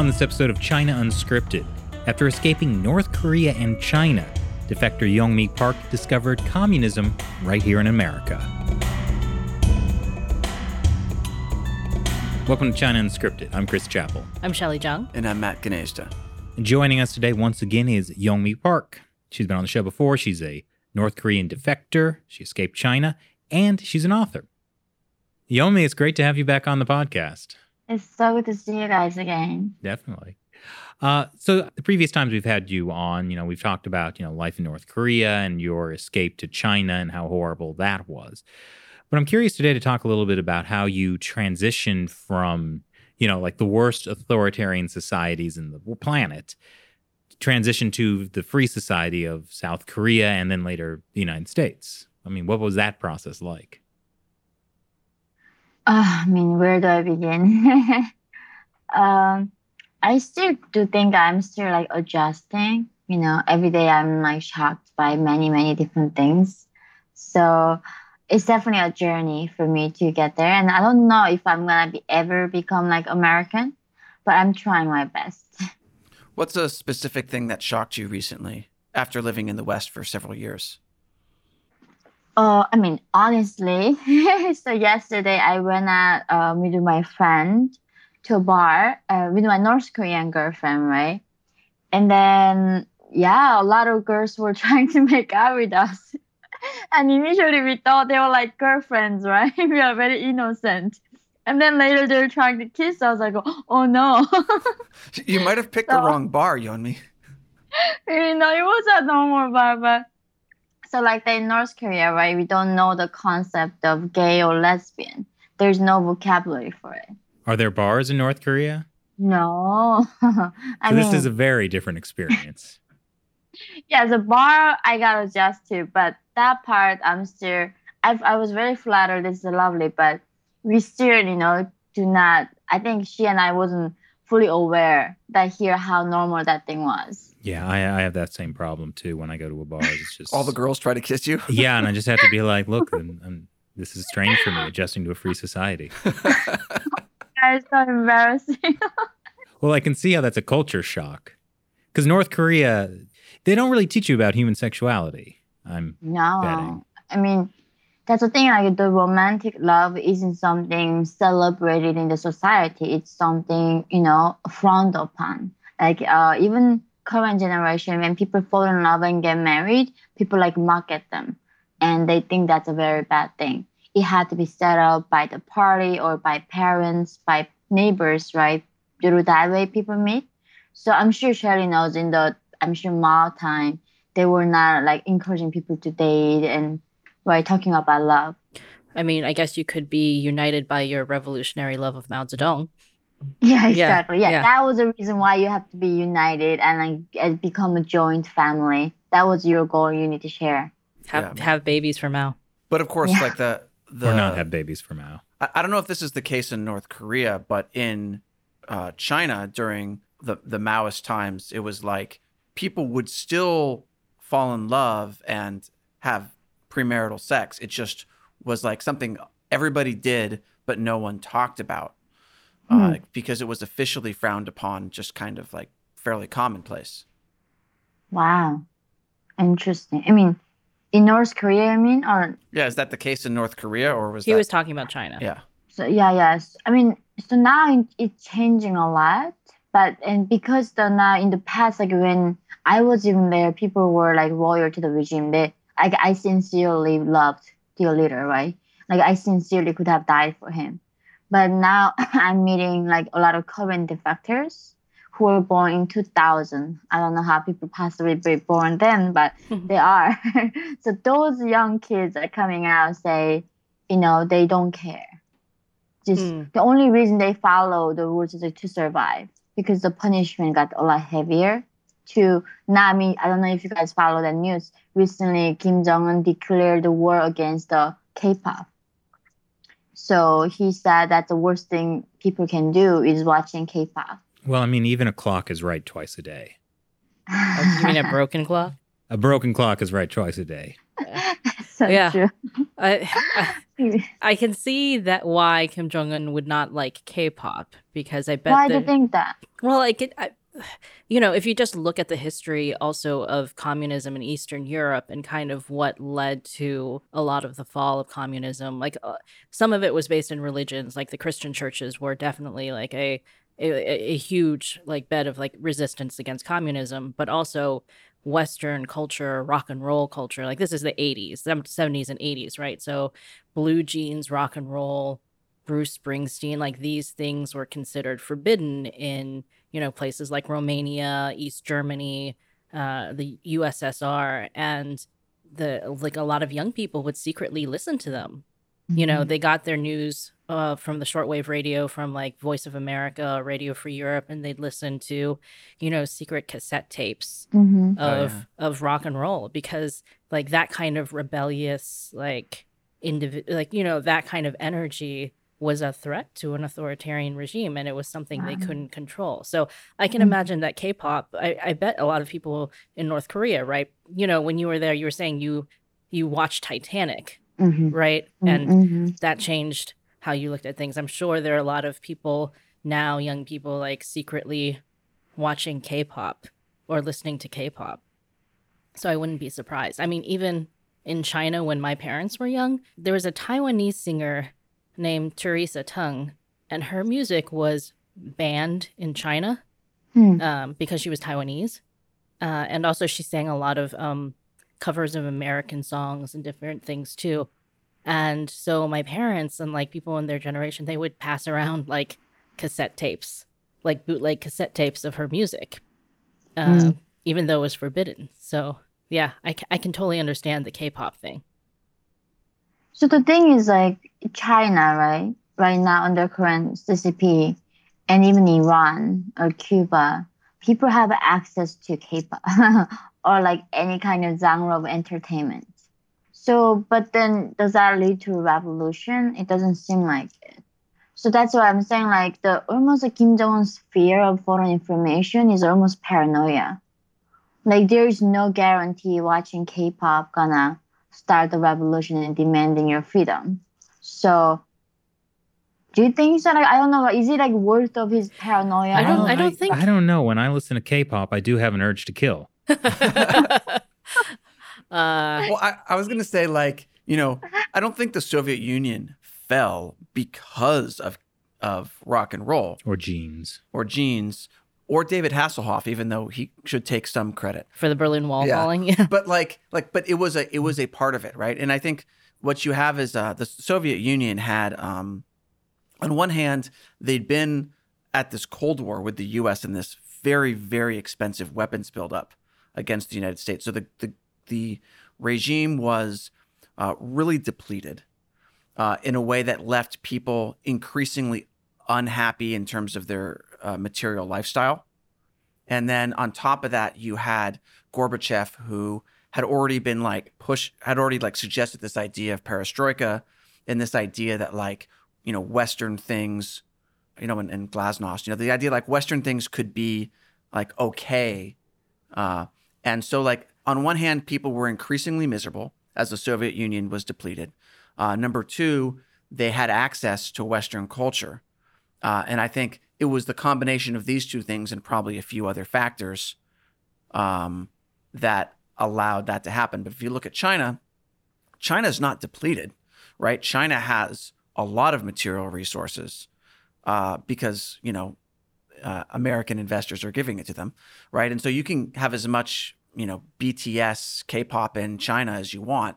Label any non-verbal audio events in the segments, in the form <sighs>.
On this episode of China Unscripted, after escaping North Korea and China, defector Yeonmi Park discovered communism right here in America. Welcome to China Unscripted. I'm Chris Chappell. I'm Shelly Jung. And I'm Matt Gnezda. And joining us today once again is Yeonmi Park. She's been on the show before. She's a North Korean defector. She escaped China, and she's an author. Yeonmi, it's great to have you back on the podcast. It's so good to see you guys again. Definitely. Uh, so the previous times we've had you on, you know, we've talked about you know life in North Korea and your escape to China and how horrible that was. But I'm curious today to talk a little bit about how you transitioned from you know like the worst authoritarian societies in the planet, transition to the free society of South Korea and then later the United States. I mean, what was that process like? Uh, I mean, where do I begin? <laughs> um, I still do think I'm still like adjusting. You know, every day I'm like shocked by many, many different things. So it's definitely a journey for me to get there. And I don't know if I'm gonna be ever become like American, but I'm trying my best. <laughs> What's a specific thing that shocked you recently after living in the West for several years? Uh, I mean, honestly, <laughs> so yesterday I went out uh, with my friend to a bar uh, with my North Korean girlfriend, right? And then, yeah, a lot of girls were <laughs> trying to make out with us. <laughs> and initially we thought they were like girlfriends, right? we are very innocent. And then later they're trying to kiss us. I go, <gasps> oh no. you might have picked so, the wrong bar, Yeonmi. You know, it was a normal bar, but so like in North Korea, right? We don't know the concept of gay or lesbian. There's no vocabulary for it. Are there bars in North Korea? No. <laughs> So this mean, is a very different experience. <laughs> yeah, the bar I got adjust to, but that part I'm still. I I was very flattered. This is lovely, but we still, you know, do not. I think she and I wasn't fully aware that here how normal that thing was. Yeah, I, I have that same problem too. When I go to a bar, it's just all the girls try to kiss you. <laughs> yeah, and I just have to be <laughs> like, look, I'm, I'm, this is strange for me, adjusting to a free society. <laughs> That's so embarrassing. well, I can see how that's a culture shock, because North Korea, they don't really teach you about human sexuality. I'm no, betting. I mean, that's the thing. Like the romantic love isn't something celebrated in the society. It's something you know frowned upon. Like uh, even current generation, when people fall in love and get married, people like mock at them, and they think that's a very bad thing. It had to be set up by the party or by parents, by neighbors, right? Through that way, people meet. So I'm sure Shelley knows in the I'm sure Mao time they were not like encouraging people to date and right talking about love. I mean, I guess you could be united by your revolutionary love of Mao Zedong. <laughs> Yeah, exactly. Yeah, yeah, that was the reason why you have to be united and like become a joint family. That was your goal. You need to share. Have yeah. have babies for Mao. But of course, yeah. like the the or not have babies for Mao. I, I, don't know if this is the case in North Korea, but in uh, China during the the Maoist times, it was like people would still fall in love and have premarital sex. It just was like something everybody did, but no one talked about uh, mm. because it was officially frowned upon, just kind of like fairly commonplace. Wow, interesting. I mean, in North Korea, I mean, or yeah, is that the case in North Korea, or was he that... was talking about China? Yeah. So yeah, yes. I mean, so now it's changing a lot, but and because the now in the past, like when I was even there, people were like loyal to the regime. They, I, I sincerely loved the leader, right? Like I sincerely could have died for him. But now <laughs> I'm meeting like a lot of current defectors who were born in 2000. I don't know how people possibly be born then, but <laughs> they are. <laughs> so those young kids are coming out say, you know, they don't care. Just mm. the only reason they follow the rules is to survive because the punishment got a lot heavier. To now, I mean, I don't know if you guys follow the news. Recently, Kim Jong Un declared the war against the K-pop so he said that the worst thing people can do is watching K-pop. Well, I mean, even a clock is right twice a day. oh, you mean a broken clock? A broken clock is right twice a day. <laughs> so yeah. True. I, I, I can see that why Kim Jong Un would not like K-pop because I bet Why do that- you think that? Well, like it, I, you know, if you just look at the history also of communism in Eastern Europe and kind of what led to a lot of the fall of communism, like uh, some of it was based in religions, like the Christian churches were definitely like a a, a huge like bed of like resistance against communism, but also Western culture, rock and roll culture. Like this is the 80s, 70s and 80s, right? So blue jeans, rock and roll, Bruce Springsteen, like these things were considered forbidden in, you know, places like Romania, East Germany, uh, the USSR, and the like a lot of young people would secretly listen to them. You know, they got their news uh, from the shortwave radio, from like Voice of America, Radio Free Europe, and they'd listen to, you know, secret cassette tapes hmm Oh, of of rock and roll because like that kind of rebellious like individ like you know that kind of energy was a threat to an authoritarian regime and it was something they couldn't control so i can Mm. imagine that k-pop I, I bet a lot of people in north korea right you know when you were there you were saying you you watched titanic hmm right and hmm that changed how you looked at things. I'm sure there are a lot of people now, young people, like secretly watching K pop or listening to K pop. So I wouldn't be surprised. I mean, even in China, when my parents were young, there was a Taiwanese singer named Teresa Teng, and her music was banned in China Hmm. um, because she was Taiwanese. Uh, and also, she sang a lot of um, covers of American songs and different things too. And so, my parents and like people in their generation, they would pass around like cassette tapes, like bootleg cassette tapes of her music, uh, Mm. even though it was forbidden. So, yeah, I, I can totally understand the K pop thing. So the thing is like China, right? Right now under current CCP and even Iran or Cuba, people have access to K-pop <laughs> or like any kind of genre of entertainment. So, but then does that lead to a revolution? It doesn't seem like it. So that's why I'm saying like the almost like Kim Jong Un's fear of foreign information is almost paranoia. Like there is no guarantee watching K-pop gonna start the revolution and demanding your freedom. So, do you think so? Like, I don't know. Is it like worth of his paranoia? I don't- I don't think- I don't know. When I listen to K-pop, I do have an urge to kill. <laughs> uh, Well, I, I was gonna say like you know I don't think the Soviet Union fell because of of rock and roll or jeans. or jeans or David Hasselhoff, even though he should take some credit. for the Berlin Wall Yeah. falling. Yeah. But like like but it was a it was a part of it, right? And I think what you have is uh, the Soviet Union had um, on one hand they'd been at this Cold War with the U.S. and this very very expensive weapons buildup against the United States. So the the the regime was uh, really depleted uh, in a way that left people increasingly unhappy in terms of their uh, material lifestyle. And then on top of that, you had Gorbachev, who had already been like push, had already like suggested this idea of perestroika and this idea that like, you know, Western things, you know, and, and Glasnost, you know, the idea like Western things could be like okay. Uh, and so like on one hand, people were increasingly miserable as the Soviet Union was depleted. Uh, number two, they had access to Western culture. Uh, and I think it was the combination of these two things and probably a few other factors um, that allowed that to happen. But if you look at China, China is not depleted, right? China has a lot of material resources uh, because, you know, uh, American investors are giving it to them, right? And so you can have as much, you know, BTS, K-pop in China as you want.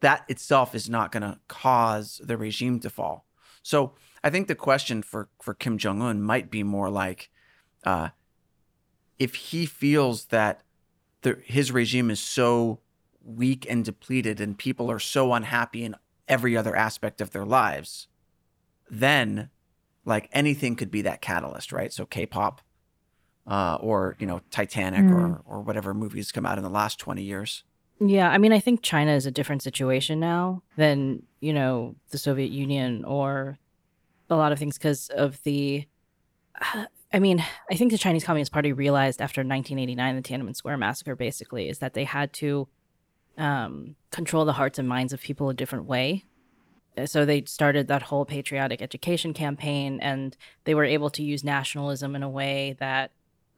That itself is not going to cause the regime to fall. So I think the question for for Kim Jong Un might be more like, uh, if he feels that the, his regime is so weak and depleted, and people are so unhappy in every other aspect of their lives, then like anything could be that catalyst, right? So K-pop, uh, or you know Titanic, or or whatever movies come out in the last twenty years. Yeah, I mean, I think China is a different situation now than, you know, the Soviet Union or a lot of things because of the. I mean, I think the Chinese Communist Party realized after 1989, the Tiananmen Square massacre, basically, is that they had to um, control the hearts and minds of people a different way. so they started that whole patriotic education campaign and they were able to use nationalism in a way that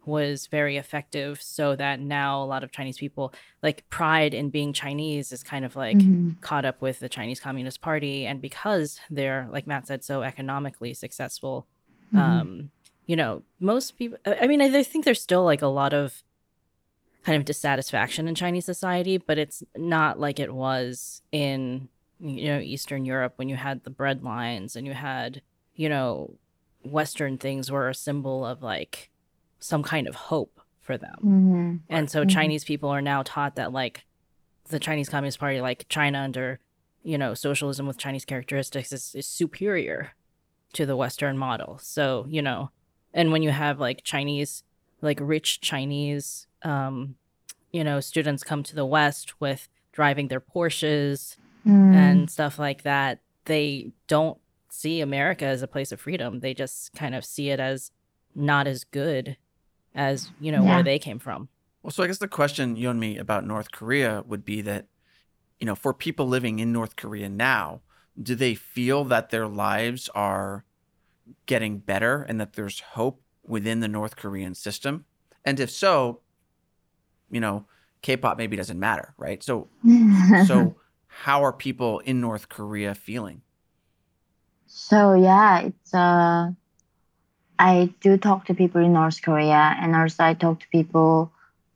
was very effective so that now a lot of chinese people like pride in being chinese is kind of like Mhm. caught up with the chinese communist party and because they're like matt said so economically successful Mhm. um you know most people i I mean i think there's still like a lot of kind of dissatisfaction in chinese society but it's not like it was in you know eastern europe when you had the bread lines and you had you know western things were a symbol of like some kind of hope for them Mhm. and so Mhm. Chinese people are now taught that like the Chinese Communist Party, like China under, you know, socialism with Chinese characteristics is, is superior to the Western model. So, you know, and when you have like Chinese, like rich Chinese, um, you know, students come to the West with driving their Porsches Mm. and stuff like that, they don't see America as a place of freedom. They just kind of see it as not as good as, you know, Yeah. where they came from. Well, so I guess the question, Yeonmi, about North Korea would be that, you know, for people living in North Korea now, do they feel that their lives are getting better and that there's hope within the North Korean system? And if so, you know, K-pop maybe doesn't matter, right? So, <laughs> so how are people in North Korea feeling? So yeah, it's uh, I do talk to people in North Korea, and also I talk to people,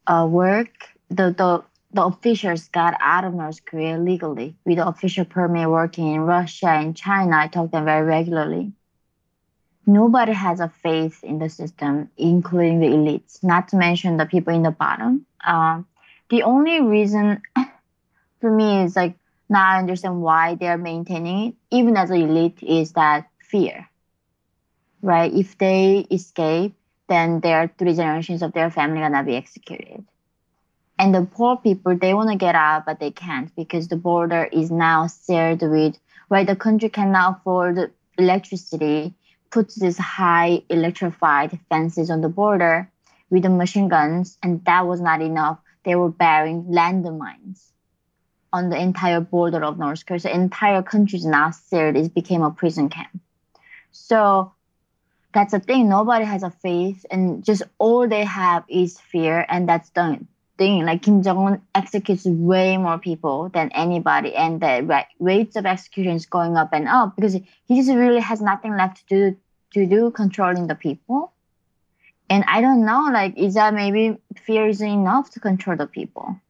uh, work the the the officials got out of North Korea legally with the official permit working in Russia and China. I talk to them very regularly. Nobody has a faith in the system, including the elites. Not to mention the people in the bottom. Um, the only reason <coughs> for me is like now I understand why they are maintaining it, even as an elite, is that fear. Right? If they escape, then their three generations of their family gonna be executed. And the poor people, they wanna get out, but they can't because the border is now seared with right, the country cannot afford electricity, puts these high electrified fences on the border with the machine guns, and that was not enough. They were burying landmines on the entire border of North Korea. So entire country is now seared. It became a prison camp. So that's the thing. Nobody has a faith, and just all they have is fear, and that's the thing. Like Kim Jong Un executes way more people than anybody, and the ra- rates of execution is going up and up because he just really has nothing left to do to do controlling the people. And I don't know, like, is that maybe fear isn't enough to control the people?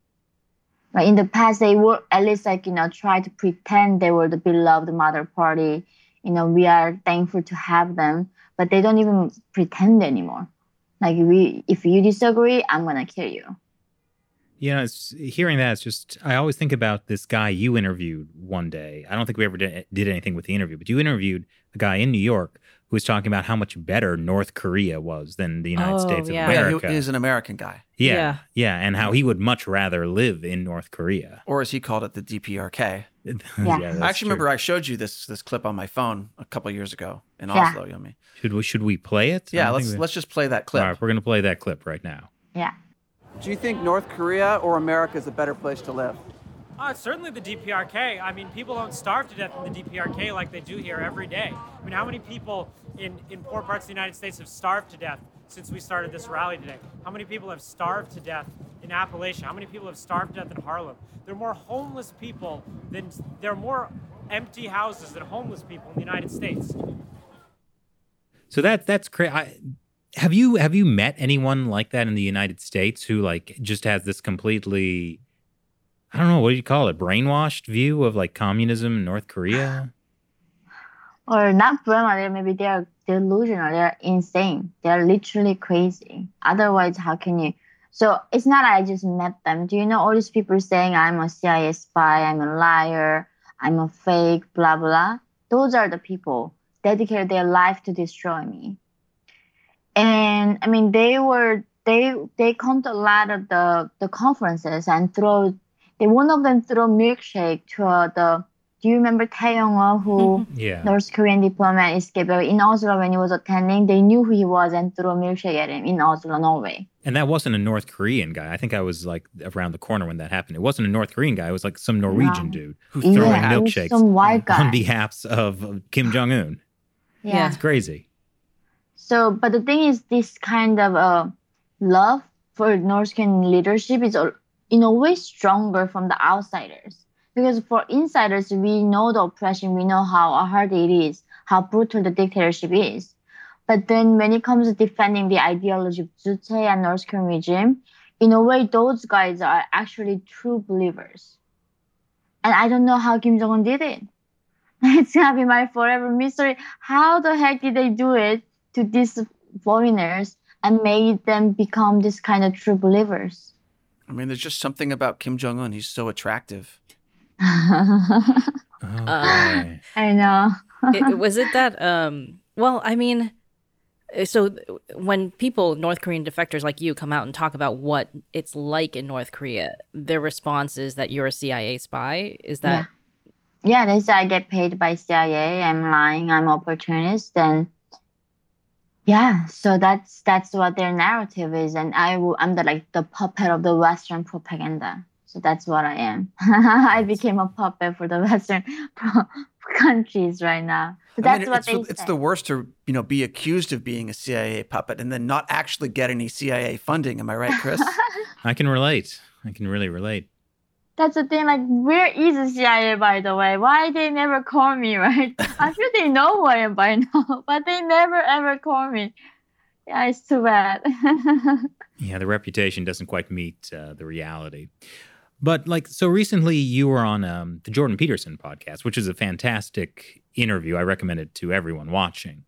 Right? In the past, they were at least like you know try to pretend they were the beloved mother party. You know, we are thankful to have them, but they don't even pretend anymore. Like we, if you disagree, I'm gonna kill you. You know, hearing that, it's just, I always think about this guy you interviewed one day. I don't think we ever did, did anything with the interview, but you interviewed a guy in New York who was talking about how much better North Korea was than the United Oh, States of yeah. Yeah, America. he is an American guy, yeah, Yeah. yeah, and how he would much rather live in North Korea. or as he called it, the DPRK. <laughs> yeah, Yeah. I actually remember I showed you this this clip on my phone a couple years ago in Yeah. Oslo, Yomi. Should we should we play it? Yeah, let's we- let's just play that clip. All right, we're gonna play that clip right now. Yeah. Do you think North Korea or America is a better place to live? Uh, certainly the DPRK. I mean, people don't starve to death in the DPRK like they do here every day. I mean, how many people in, in poor parts of the United States have starved to death since we started this rally today? How many people have starved to death in Appalachia? How many people have starved to death in Harlem? There are more homeless people than there are more empty houses than homeless people in the United States. So that that's crazy. Have you have you met anyone like that in the United States who like just has this completely, I don't know, what do you call it, brainwashed view of like communism in North Korea? <sighs> Or not brainwashed, maybe they are delusional, they're insane. They're literally crazy. Otherwise, how can you? So it's not I just met them. Do you know all these people saying I'm a CIA spy, I'm a liar, I'm a fake, blah blah. Those are the people dedicated their life to destroy me. And I mean, they were they they come to a lot of the the conferences and throw. They one of them throw milkshake to uh, the do you remember Thae Yong-ho, who <laughs> Yeah. North Korean diplomat escaped in Oslo when he was attending? They knew who he was and threw a milkshake at him in Oslo, Norway. And that wasn't a North Korean guy. I think I was like around the corner when that happened. It wasn't a North Korean guy. It was like some Norwegian No. dude Who throwing threw Yeah, it it was milkshakes some white guy. on behalf of uh, Kim Jong Un. Yeah. It's crazy. So, but the thing is, this kind of uh, love for North Korean leadership is al- in a way stronger from the outsiders. Because for insiders, we know the oppression, we know how hard it is, how brutal the dictatorship is. But then when it comes to defending the ideology of Juche and North Korean regime, in a way, those guys are actually true believers. And I don't know how Kim Jong Un did it. <laughs> It's gonna be my forever mystery. How the heck did they do it to these foreigners and made them become this kind of true believers? I mean, there's just something about Kim Jong Un. He's so attractive. I <laughs> Oh, Uh, boy. know. <laughs> it, was it that um well i mean uh, so when people north korean defectors like you come out and talk about what it's like in north korea their response is that you're a cia spy is that Yeah, they say I get paid by CIA. I'm lying. I'm opportunist. And yeah, so that's that's what their narrative is. And I I'm the like the puppet of the Western propaganda. So that's what I am. <laughs> I became a puppet for the Western <laughs> pro- countries right now. So I that's mean, what it's, they the, say. it's the worst to you know be accused of being a CIA puppet and then not actually get any CIA funding. Am I right, Chris? <laughs> I can relate. I can really relate. That's the thing. Like, where is the CIA, by the way? Why they never call me, <laughs> right? I'm sure they know who I am by <laughs> now, but they never ever call me. Yeah, it's too bad. <laughs> Yeah, the reputation doesn't quite meet uh, the reality. But like, so recently you were on um, the Jordan Peterson podcast, which is a fantastic interview. I recommend it to everyone watching.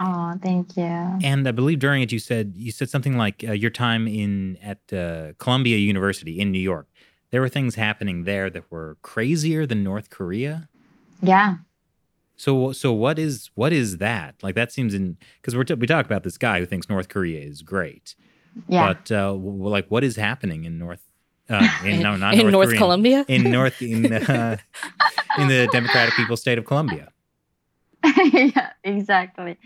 oh, thank you. And I believe during it you said you said something like uh, your time in at uh, Columbia University in New York. There were things happening there that were crazier than North Korea. Yeah. So so what is what is that? Like that seems in because we're t- we talk about this guy who thinks North Korea is great, Yeah. but uh, w- like what is happening in North uh, <laughs> in no not in North, north columbia in North in uh, in the Democratic People's State of Columbia. <laughs> yeah, exactly.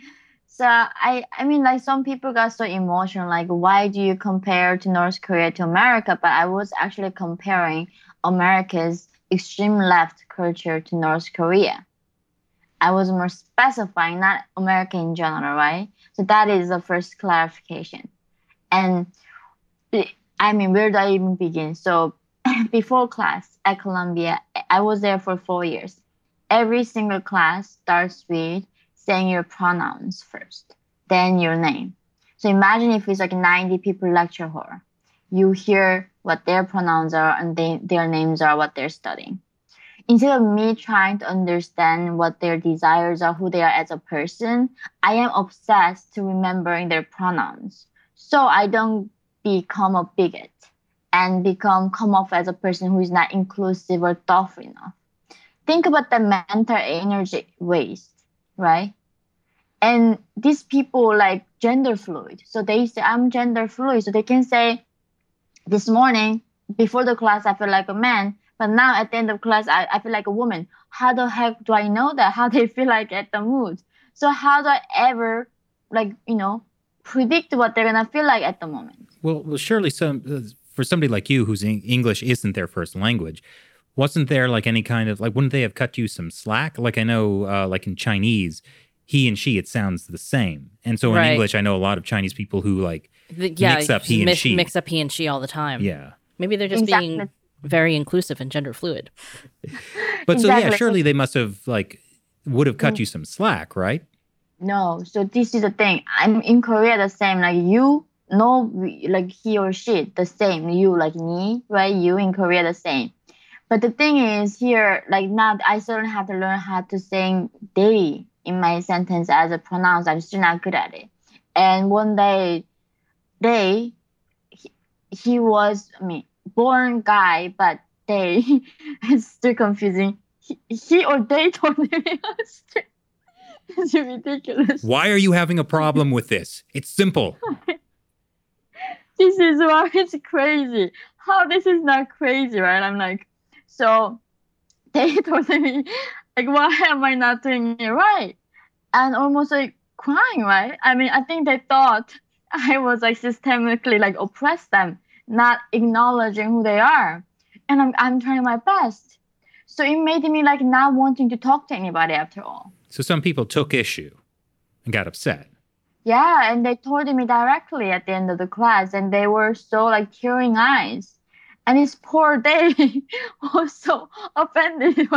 So I I mean like some people got so emotional like why do you compare to North Korea to America but I was actually comparing America's extreme left culture to North Korea. I was more specifying not America in general, right? So that is the first clarification. And I mean where do I even begin? So <laughs> before class at Columbia, I was there for 4 years every single class starts with saying your pronouns first, then your name. So imagine if it's like 90 people lecture hall. You hear what their pronouns are and they, their names are what they're studying. Instead of me trying to understand what their desires are, who they are as a person, I am obsessed to remembering their pronouns. So I don't become a bigot and become come off as a person who is not inclusive or thoughtful enough think about the mental energy waste, right? And these people like gender fluid. So they say, I'm gender fluid. So they can say, this morning, before the class, I feel like a man. But now at the end of class, I, I feel like a woman. How the heck do I know that? <laughs> How they feel like at the mood? So how do I ever, like, you know, predict what they're going to feel like at the moment? Well, well, surely some uh, for somebody like you whose English isn't their first language, wasn't there like any kind of like wouldn't they have cut you some slack? Like I know, uh, like in Chinese, he and she it sounds the same, and so in Right. English, I know a lot of Chinese people who like The- yeah Mix up he and mix, she. mix up he and she all the time yeah. maybe they're just Exactly. being very inclusive and gender fluid <laughs> But so yeah, surely they must have like would have Mm. cut you some slack, right? No, so this is the thing. I'm in Korea the same. Like you, no, like he or she, the same. You like me, right? You in Korea the same. But the thing is here, like now I still have to learn how to say they in my sentence as a pronoun. I'm still not good at it. And one day, they, he, he was, I mean, born guy, but they, <laughs> it's still confusing. He, he or they told me <laughs> it's it's ridiculous. Why are you having a problem with this? It's simple. <laughs> This is why it's crazy. How this is not crazy, right? I'm like, so <laughs> they told me like why am I not doing it right? And almost like crying, right? I mean, I think they thought <laughs> I was like systemically like oppress them, not acknowledging who they are. And I'm I'm trying my best. So it made me like not wanting to talk to anybody after all. So some people took issue and got upset. Yeah, and they told me directly at the end of the class, and they were so like tearing eyes. And this poor day <laughs> was so offended.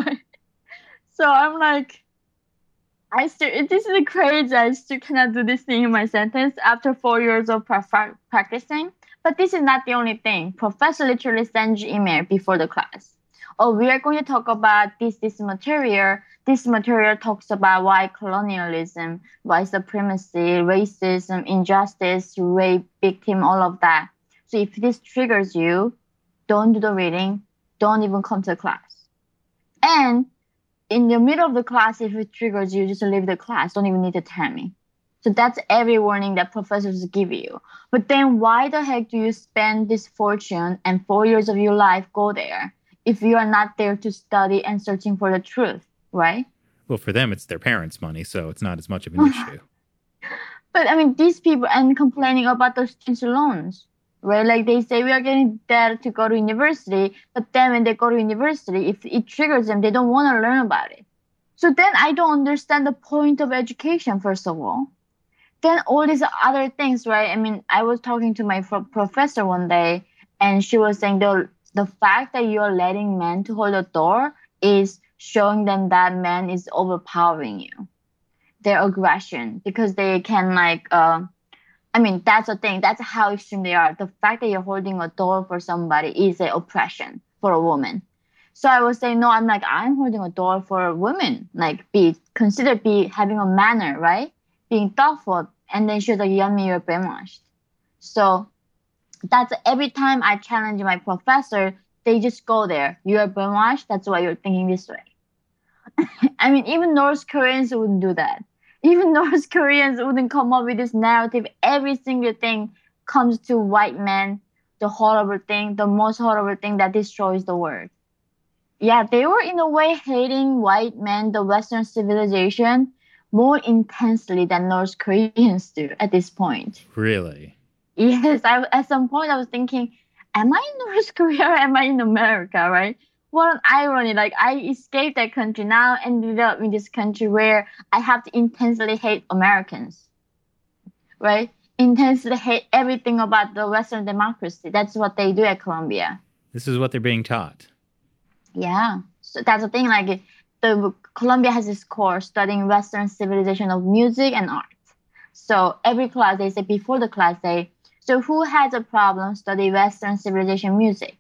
<laughs> so I'm like, I still this is crazy. I still cannot do this thing in my sentence after four years of pra- practicing. But this is not the only thing. Professor literally sends you email before the class. Oh, we are going to talk about this this material. This material talks about why colonialism, white supremacy, racism, injustice, rape, victim, all of that. So if this triggers you, don't do the reading. Don't even come to class. And in the middle of the class, if it triggers you, just leave the class. Don't even need to tell me. So that's every warning that professors give you. But then why the heck do you spend this fortune and four years of your life go there if you are not there to study and searching for the truth, right? Well, for them, it's their parents' money, so it's not as much of an <laughs> issue. But I mean, these people and complaining about those student loans, right? Like they say we are getting debt to go to university, but then when they go to university, if it triggers them, they don't want to learn about it. So then I don't understand the point of education, first of all then all these other things, right? I mean, I was talking to my pro- professor one day, and she was saying the the fact that you're letting men to hold the door is showing them that man is overpowering you. Their aggression because they can like, uh, I mean, that's the thing. That's how extreme they are. The fact that you're holding a door for somebody is an oppression for a woman. So I was say, no, I'm like, I'm holding a door for women. Like, be considered be having a manner, right? being thoughtful and then she's like yummy you're brainwashed so that's every time i challenge my professor they just go there you're brainwashed that's why you're thinking this way <laughs> i mean even north koreans wouldn't do that even <laughs> north koreans wouldn't come up with this narrative every single thing comes to white men the horrible thing the most horrible thing that destroys the world yeah they were in a way hating white men the western civilization more intensely than North Koreans do at this point. Really? Yes, I, at some point I was thinking, am I in North <laughs> Korea or am I in America, right? What an irony. Like I escaped that country now ended up in this country where I have to intensely hate Americans. Right? Intensely hate everything about the Western democracy. That's what they do at Columbia. This is what they're being taught. Yeah. So that's the thing, like the Columbia has this course studying Western civilization of music and art. So every class they say before the class they so who has a problem study Western civilization music?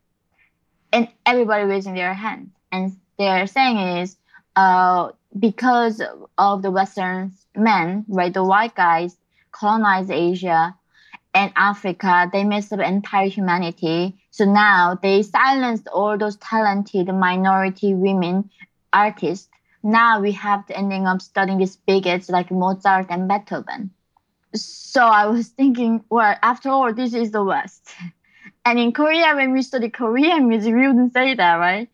And everybody raising their hand. And they're saying is uh, because of the Western men, right, the white guys colonized Asia and Africa, they messed up entire humanity. So now they silenced all those talented minority women artists, now we have to ending up studying these bigots like Mozart and Beethoven. So I was thinking, well, after all, this is the West. <laughs> And in Korea, when we study Korean music, we wouldn't say that, right?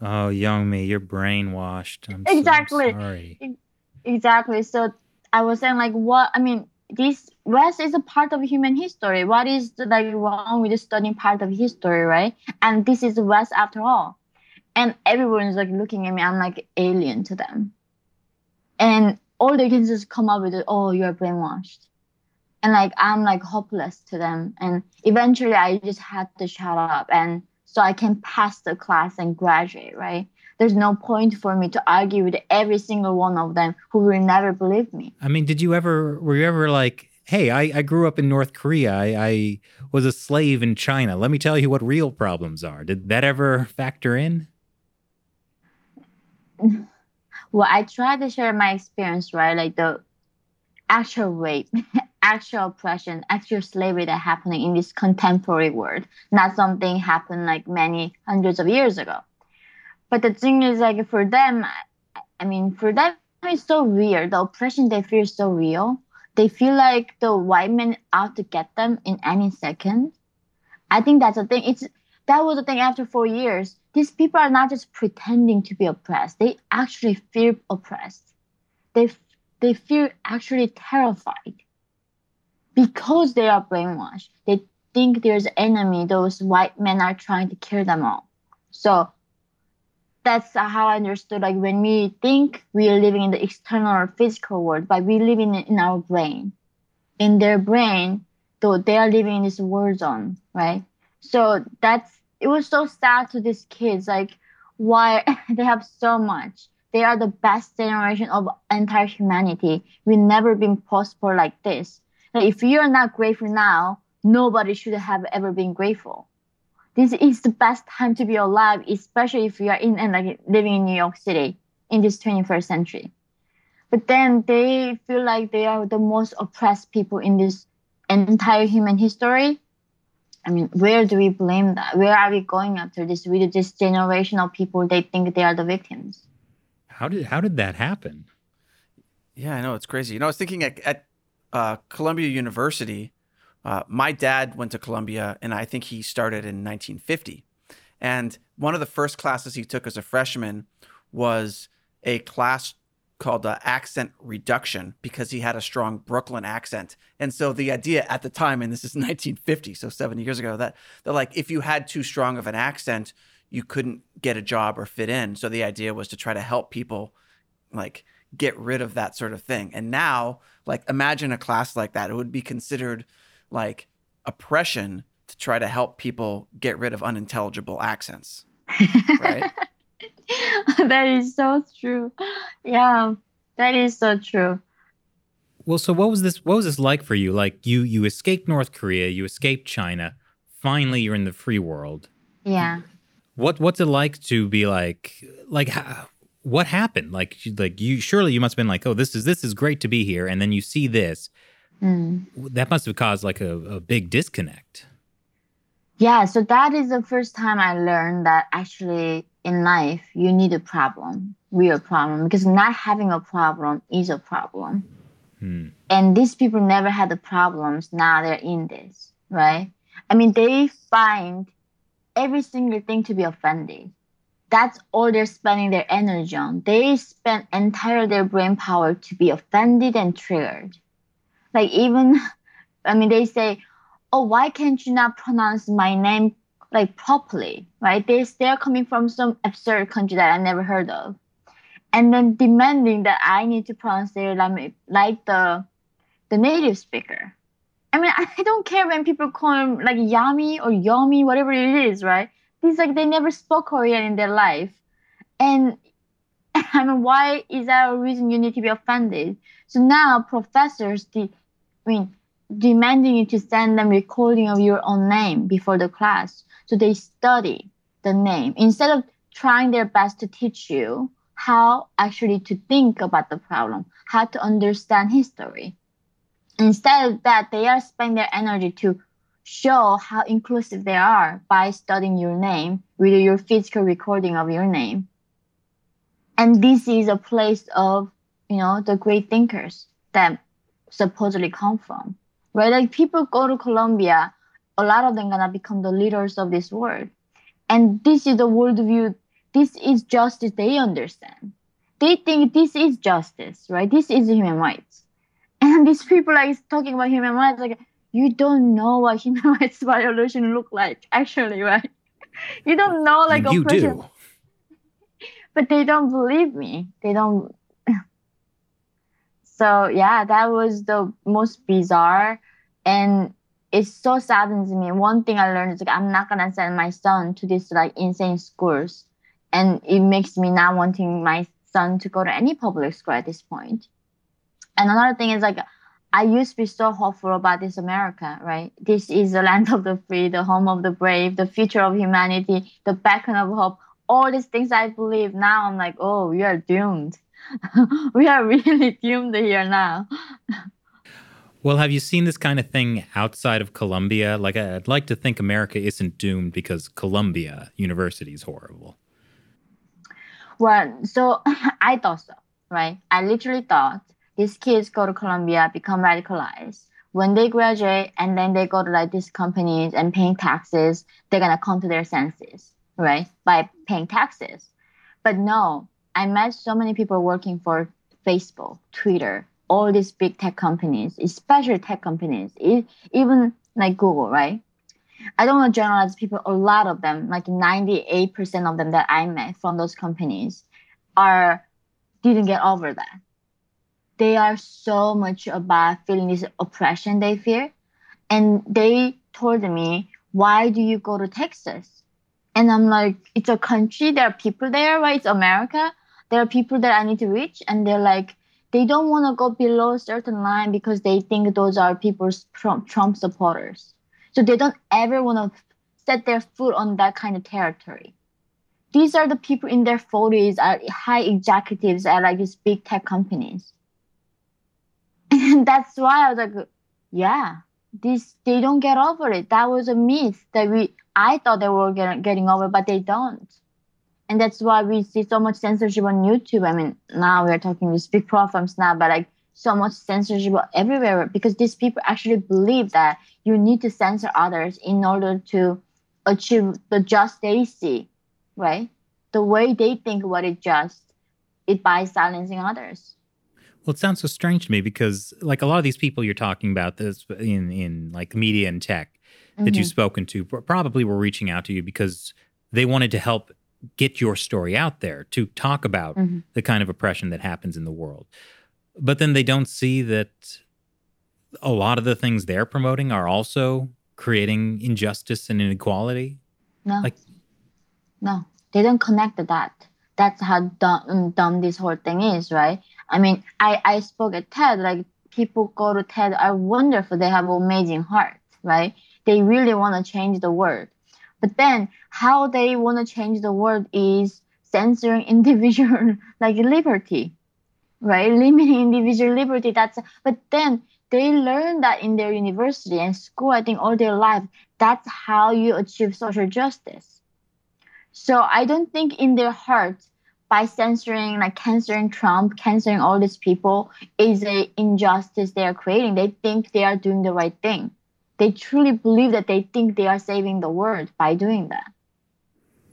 Oh, Youngmi, you're brainwashed. I'm exactly. So sorry. Exactly. So I was saying, like, what? I mean, this West is a part of human history. What is like wrong with studying part of history, right? And this is West after all and everyone's like looking at me i'm like alien to them and all they can just come up with is oh you're brainwashed and like i'm like hopeless to them. And eventually i just had to shut up. And so i can pass the class and graduate right? There's no point for me to argue with every single one of them who will never believe me. I mean did you ever were you ever like hey i, I grew up in north korea. I, I was a slave in china. Let me tell you what real problems are. Did that ever factor in? Well, I tried to share my experience, right? Like the actual rape, <laughs> actual oppression, actual slavery that happening in this contemporary world, not something happened like many hundreds of years ago. But the thing is, like for them, I mean, for them, it's so weird. The oppression they feel is so real. They feel like the white men out to get them in any second. I think that's the thing. It's that was the thing after four years. These people are not just pretending to be oppressed. They actually feel oppressed. They they feel actually terrified because they are brainwashed. They think there's enemy. Those white men are trying to kill them all. So that's how I understood. Like when we think we are living in the external or physical world, but we live in in our brain. In their brain, though they are living in this war zone, right? So that's it was so sad to these kids. Like why <laughs> they have so much. They are the best generation of entire humanity. We've never been possible like this. Like if you are not grateful now, nobody should have ever been grateful. This is the best time to be alive, especially if you are in and like living in New York City in this 21st century. But then they feel like they are the most oppressed people in this entire human history. I mean, where do we blame that? Where are we going after this? With this generation of people, they think they are the victims. How did how did that happen? Yeah, I know it's crazy. You know, I was thinking at, at uh, Columbia University. Uh, my dad went to Columbia, and I think he started in 1950. And one of the first classes he took as a freshman was a class called uh, accent reduction because he had a strong Brooklyn accent. And so the idea at the time, and this is <laughs> 1950, so 70 years ago, that that like if you had too strong of an accent, you couldn't get a job or fit in. So the idea was to try to help people like get rid of that sort of thing. And now, like imagine a class like that, it would be considered like oppression to try to help people get rid of unintelligible accents. Right? <laughs> that is so true. Yeah, that is so true. Well, so what was this what was this like for you? Like you you escaped North Korea, you escaped China. Finally you're in the free world. Yeah. What what's it like to be like like how, what happened? Like like you surely you must have been like, "Oh, this is this is great to be here." And then you see this. Mm. That must have caused like a, a big disconnect. Yeah, so that is the first time I learned that actually in life you need a problem, real problem, because not having a problem is a problem. Hmm. And these people never had the problems. Now they're in this, right? I mean, they find every single thing to be offended. That's all they're spending their energy on. They spend entire their brain power to be offended and triggered. Like even, <laughs> I mean, they say, "Oh, why can't you not pronounce my name like properly?" Right? They they're coming from some absurd country that I never heard of, and then demanding that I need to pronounce their language like the the native speaker. I mean, <laughs> I don't care when people call him like Yami or Yomi, whatever it is, right? It's like they never spoke Korean in their life. And <laughs> I mean, why is that a reason you need to be offended? So now professors, de- I mean, demanding you to send them recording of your own name before the class. So they study the name instead of trying their best to teach you how actually to think about the problem, how to understand history. Instead of that, they are spending their energy to show how inclusive they are by studying your name with your physical recording of your name. And this is a place of, you know, the great thinkers that supposedly come from. Right? Like people go to Columbia, a lot of them gonna become the leaders of this world. And this is the worldview, this is justice they understand. They think this is justice, right? This is human rights. <laughs> And these people like talking about human rights, like you don't know what <laughs> human rights violation look like, actually, right? <laughs> You don't know like you oppression, do. but they don't believe me. They don't. <laughs> so yeah, that was the most bizarre, and it so saddens me. One thing I learned is like I'm not gonna send my son to these like insane schools, and it makes me not wanting my son to go to any public school at this point. And another thing is like I used to be so hopeful about this America, right? This is the <laughs> land of the free, the home of the brave, the future of humanity, the beacon of hope. All these things I believe. Now I'm like, oh, we are doomed. <laughs> we are <laughs> really doomed here now. Well, have you seen this kind of thing outside of Columbia? Like, I'd like to think America isn't doomed because Columbia University is horrible. Well, so I thought so, right? I literally thought these kids go to Columbia, become radicalized, when they graduate and then they go to like these companies and paying taxes, they're gonna come to their senses, right? By paying taxes. But no, I met so many people working for Facebook, Twitter, all these big tech companies, especially tech companies, even like Google, right? I don't want to generalize people, a lot of them, like 98% of them that I met from those companies are didn't get over that. They are so much about feeling this oppression they fear. And they told me, why do you go to Texas? And I'm like, it's a country, there are people there, right? It's America. There are people that I need to reach. And they're like, they don't want to go below a certain line because they think those are people's Trump, Trump supporters. So they don't ever want to set their foot on that kind of territory. These are the people in their 40s, are uh, high executives at like these big tech companies. And <laughs> that's why I was like, yeah, this they don't get over it. That was a myth that we I thought they were getting, getting over, but they don't. And that's why we see so much censorship on YouTube. I mean, now we're talking with big platforms now, but like so much censorship everywhere because these people actually believe that you need to censor others in order to achieve the just they see, right? The way they think what is just, it by silencing others. Well, it sounds so strange to me because, like, a lot of these people you're talking about, this in in like media and tech that Mm-hmm. you've spoken to, probably were reaching out to you because they wanted to help get your story out there to talk about Mhm. the kind of oppression that happens in the world. But then they don't see that a lot of the things they're promoting are also creating injustice and inequality. No, Like- no, they don't connect that. That's how dumb, um, dumb this whole thing is, right? I mean, I, I spoke at TED, like people go to TED are wonderful. They have amazing hearts, right? They really want to change the world. But then how they want to change the world is censoring <laughs> individual like liberty, right? Limiting individual liberty. That's but then they learn that in their university and school, I think all their life. That's how you achieve social justice. So I don't think in their hearts by censoring, like canceling Trump, canceling all these people is a injustice they are creating. They think they are doing the right thing. They truly believe that they think they are saving the world by doing that.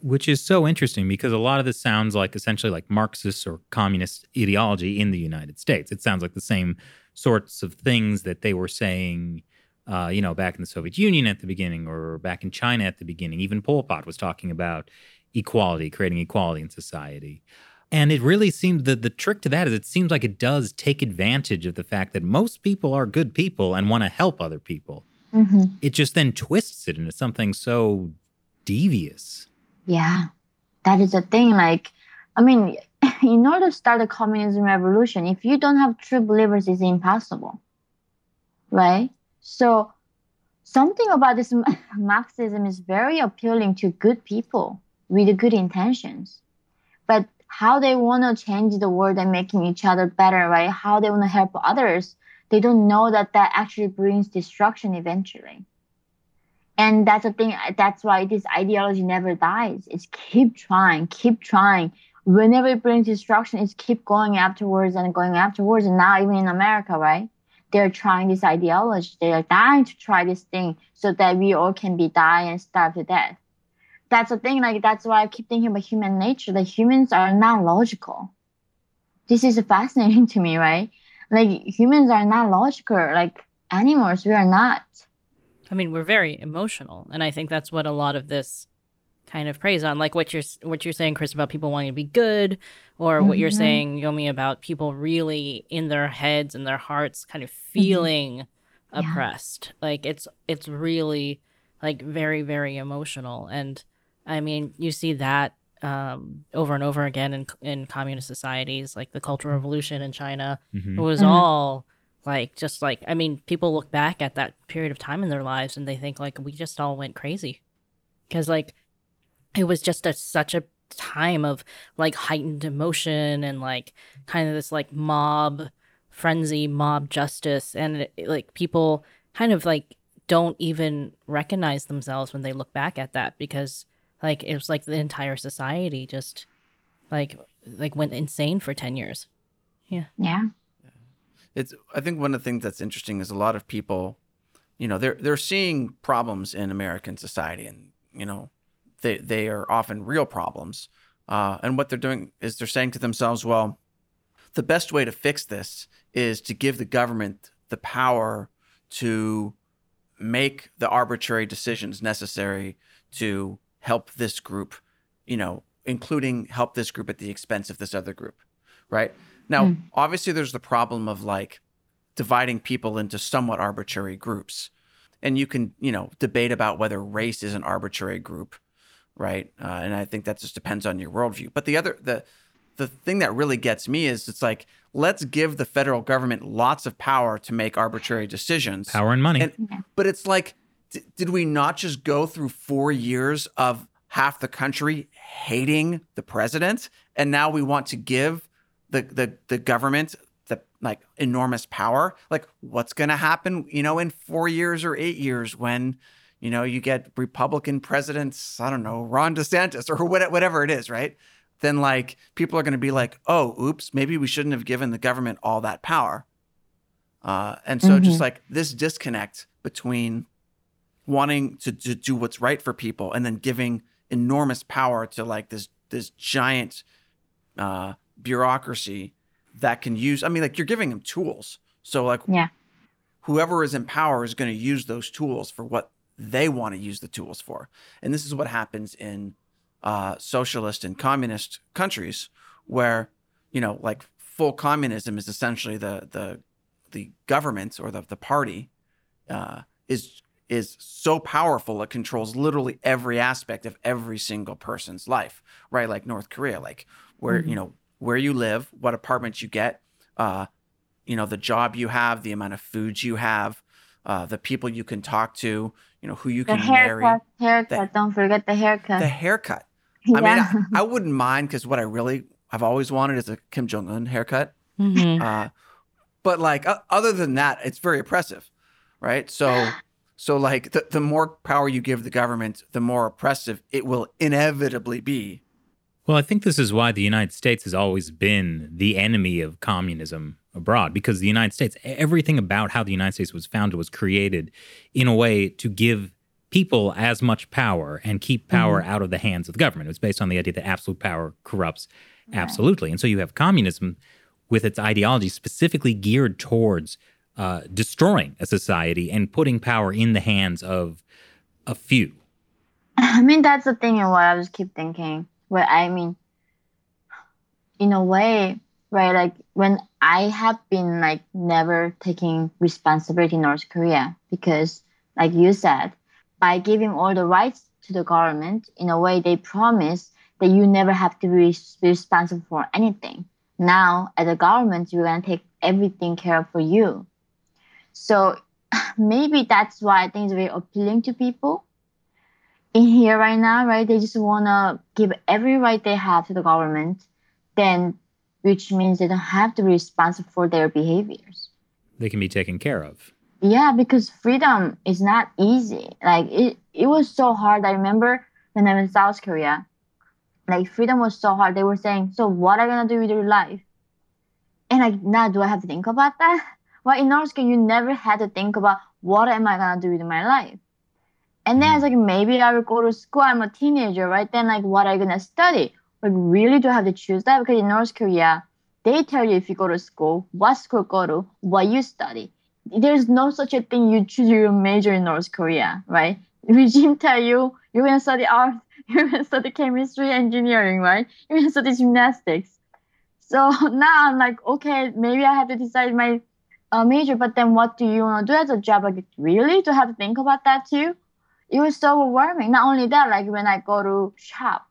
which is so interesting because a lot of this sounds like essentially like Marxist or communist ideology in the United States. It sounds like the same sorts of things that they were saying, uh, you know, back in the Soviet Union at the beginning or back in China at the beginning. Even Pol Pot was talking about equality, creating equality in society. And it really seems that the trick to that is it seems like it does take advantage of the fact that most people are good people and want to help other people. Mm-hmm. It just then twists it into something so devious. Yeah, that is the thing. Like, I mean, <laughs> in order to start a communism revolution, if you don't have true believers, it's impossible, right? So, something about this <laughs> Marxism is very appealing to good people with good intentions, but how they want to change the world and making each other better, right? How they want to help others, they don't know that that actually brings destruction eventually. And that's the thing that's why this ideology never dies. It's keep trying keep trying. Whenever it brings destruction it's keep going afterwards and going afterwards and now even in america right? They're trying this ideology. They're dying to try this thing so that we all can be die and starve to death that's the thing like that's why i keep thinking about human nature that humans are not logical this is fascinating <laughs> to me right like humans are not logical like animals we are not I mean, we're very emotional, and I think that's what a lot of this kind of preys on. Like what you're what you're saying, Chris, about people wanting to be good, or what you're Mhm. saying, Yeonmi, about people really in their heads and their hearts, kind of feeling Yeah. oppressed. Like it's it's really like very very emotional, and I mean, you see that um, over and over again in in communist societies, like the Cultural Revolution in China. Mhm. It was Mhm. all like just like I mean, people look back at that period of time in their lives and they think like we just all went crazy because like it was just a such a time of like heightened emotion and like kind of this like mob frenzy, mob justice, and it, it, like people kind of like don't even recognize themselves when they look back at that because like it was like the entire society just like like went insane for 10 years yeah Yeah. it's I think one of the things that's interesting is a lot of people, you know, they're they're seeing problems in American society, and you know, they they are often real problems. Uh, and what they're doing is they're saying to themselves, well, the best way to fix this is to give the government the power to make the arbitrary decisions necessary to help this group, you know, including help this group at the expense of this other group, right? Now, mm. obviously, there's the problem of like dividing people into somewhat arbitrary groups. And you can, you know, debate about whether race is an arbitrary group, right? Uh, and I think that just depends on your worldview. But the other, the, the thing that really gets me is it's like let's give the federal government lots of power to make arbitrary decisions power and money and, but it's like d- did we not just go through four years of half the country hating the president and now we want to give the the, the government the like enormous power like what's going to happen you know in four years or eight years when you know you get republican presidents i don't know ron desantis or whatever it is right then like people are going to be like, oh, oops, maybe we shouldn't have given the government all that power. Uh, and so mm-hmm. just like this disconnect between wanting to, to do what's right for people and then giving enormous power to like this this giant uh, bureaucracy that can use. I mean, like you're giving them tools. So like, yeah, whoever is in power is going to use those tools for what they want to use the tools for. And this is what happens in uh, socialist and communist countries where you know like full communism is essentially the the the government or the the party uh, is is so powerful it controls literally every aspect of every single person's life right like north korea like where mm-hmm. you know where you live what apartments you get uh, you know the job you have the amount of food you have uh, the people you can talk to you know who you the can haircut, marry haircut the, don't forget the haircut the haircut <laughs> I mean, I, I, wouldn't mind because what I really I've always wanted is a Kim Jong Un haircut. Mm-hmm. Uh, but like uh, other than that, it's very oppressive, right? So so like the, the more power you give the government, the more oppressive it will inevitably be. Well, I think this is why the United States has always been the enemy of communism abroad because the United States, everything about how the United States was founded was created in a way to give people as much power and keep power mm-hmm. out of the hands of the government. It was based on the idea that absolute power corrupts absolutely. And so you have communism with its ideology specifically geared towards uh, destroying a society and putting power in the hands of a few. I mean, that's the thing and what I just keep thinking. Where I mean, in a way, right? Like when I have been like never taking responsibility in North Korea because, like you said, by giving all the rights to the government, in a way, they promise that you never have to be responsible for anything. Now, as a government, you're to take everything care of for you. So <sighs> maybe that's why I think it's very appealing to people in here right now, right? They just want to give every right they have to the government, then, which means they don't have to be responsible for their behaviors. They can be taken care of. Yeah, because freedom is not easy. Like it, it was so hard. I remember when I was in South Korea, like freedom was so hard. They were saying, "So what are you gonna do with your life?" And like now, do I have to think about that? <laughs> Well, in North Korea, you never had to think about what am I gonna do with my life. And then I was mm. like, maybe I will go to school. I'm a teenager, right? Then like, what are you gonna study? Like, really do I have to choose that? Because in North Korea, they tell you if you go to school, what school go to, what you study there's no such a thing you choose your major in North Korea, right? <laughs> Regime tell you you're gonna study art, <laughs> you're gonna study chemistry, engineering, right? You're gonna study gymnastics. So <laughs> now I'm like, okay, maybe I have to decide my uh, major, but then what do you want to do as a job? Like, really, to have to think about that too? It was so overwhelming. Not only that, like when I go to shop,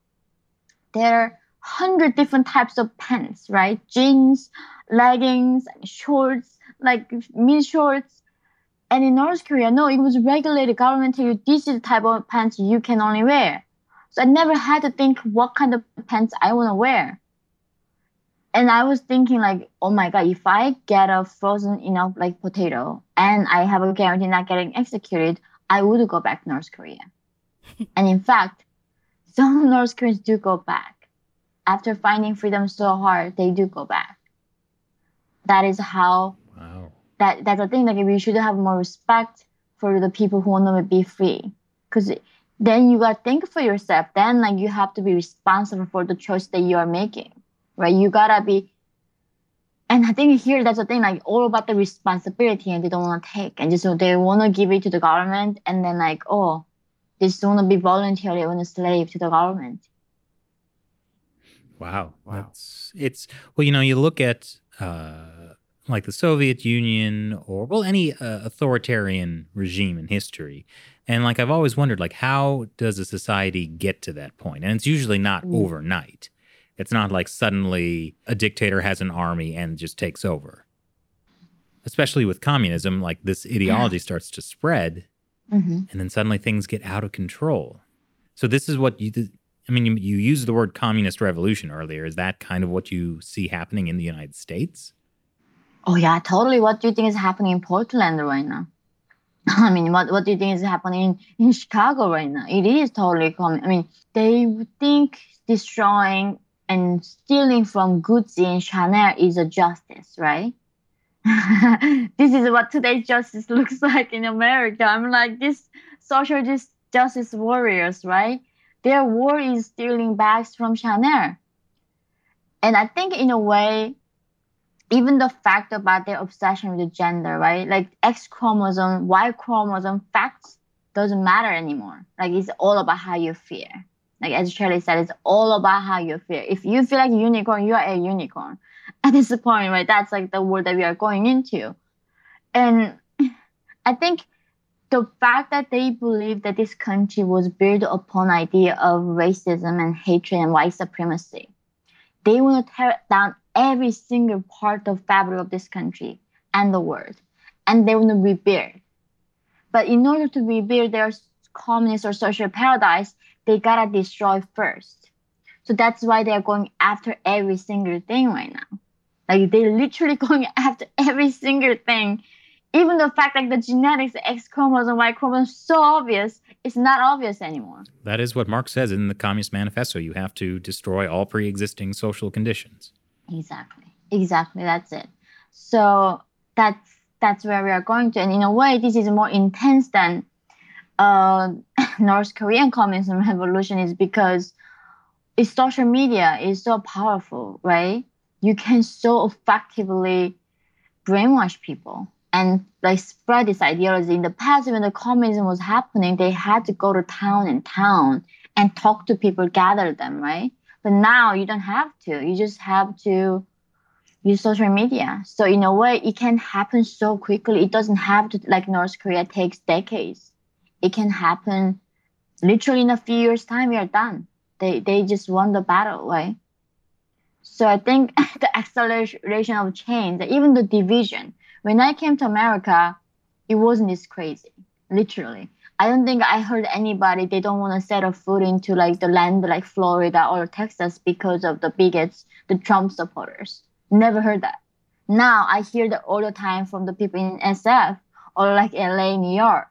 there are hundred different types of pants, right? Jeans, leggings, shorts, like mini shorts. And in North Korea, no, it was regulated. Government tell you this is the type of pants you can only wear. So I never had to think what kind of pants I want to wear. And I was thinking like, oh my god, if I get a frozen, know, like potato, and I have a guarantee not getting executed, I would go back to North Korea. <laughs> and in fact, some <laughs> North Koreans do go back. After finding freedom so hard, they do go back. That is how Wow. that that's the thing. Like we should have more respect for the people who want to be free, because then you gotta think for yourself. Then like you have to be responsible for the choice that you are making, right? You gotta be. And I think here that's the thing, like all about the responsibility, and they don't want to take, and just so they want to give it to the government, and then like oh, they just want to be voluntarily want to slave to the government. Wow. Wow. That's it's well, you know, you look at uh like the Soviet Union or well any uh, authoritarian regime in history. And like I've always wondered like how does a society get to that point? And it's usually not Mm. overnight. It's not like suddenly a dictator has an army and just takes over. Especially with communism, like this ideology starts to spread hmm and then suddenly things get out of control. So this is what you I mean you, you used the word communist revolution earlier. Is that kind of what you see happening in the United States? Oh yeah, totally. What do you think is happening in Portland right now? <laughs> I mean, what what do you think is happening in Chicago right now? It is totally common. I mean, they would think destroying and stealing from Gucci and Chanel is a justice, right? <laughs> this is what today's justice <laughs> looks like in America. I'm like this social jus- justice warriors, right? Their war is stealing bags from Chanel. And I think in a way, even the fact about their obsession with gender, right? Like X chromosome, Y chromosome, facts doesn't matter anymore. Like it's all about how you feel. Like as Shirley said, it's all about how you feel. If you feel like a unicorn, you are a unicorn. <laughs> At this point, right? That's like the world that we are going into. And <laughs> I think the fact that they believe that this country was built upon idea of racism and hatred and white supremacy they want to tear down every single part of fabric of this country and the world and they want to rebuild but in order to rebuild their communist or social paradise they gotta destroy first so that's why they're going after every single thing right now like they're literally <laughs> going after every single thing even the fact that the genetics the x chromosome y chromosome, so obvious it's not obvious anymore That is what Marx says in the Communist Manifesto. You have to destroy all pre-existing social conditions. Exactly. Exactly. That's it. So that's that's where we are going to. And in a way, this is more intense than uh, <laughs> North Korean communism revolution is because it's social media is so powerful, right? You can so effectively brainwash people and like spread this ideology. In the past, when the communism was happening, they had to go to town and town and talk to people, gather them, right? But now you don't have to. You just have to use social media. So in a way, it can happen so quickly. It doesn't have to like North Korea takes decades. It can happen literally in a few years' time. Are done. They they just won the battle, right? So I think <laughs> the acceleration of change, even the division. When I came to America, it wasn't this crazy. Literally, I don't think I heard anybody they don't want to set a foot into like the land like Florida or Texas because of the bigots, the Trump supporters. Never heard that. Now I hear that all the time from the people in SF or like LA, New York.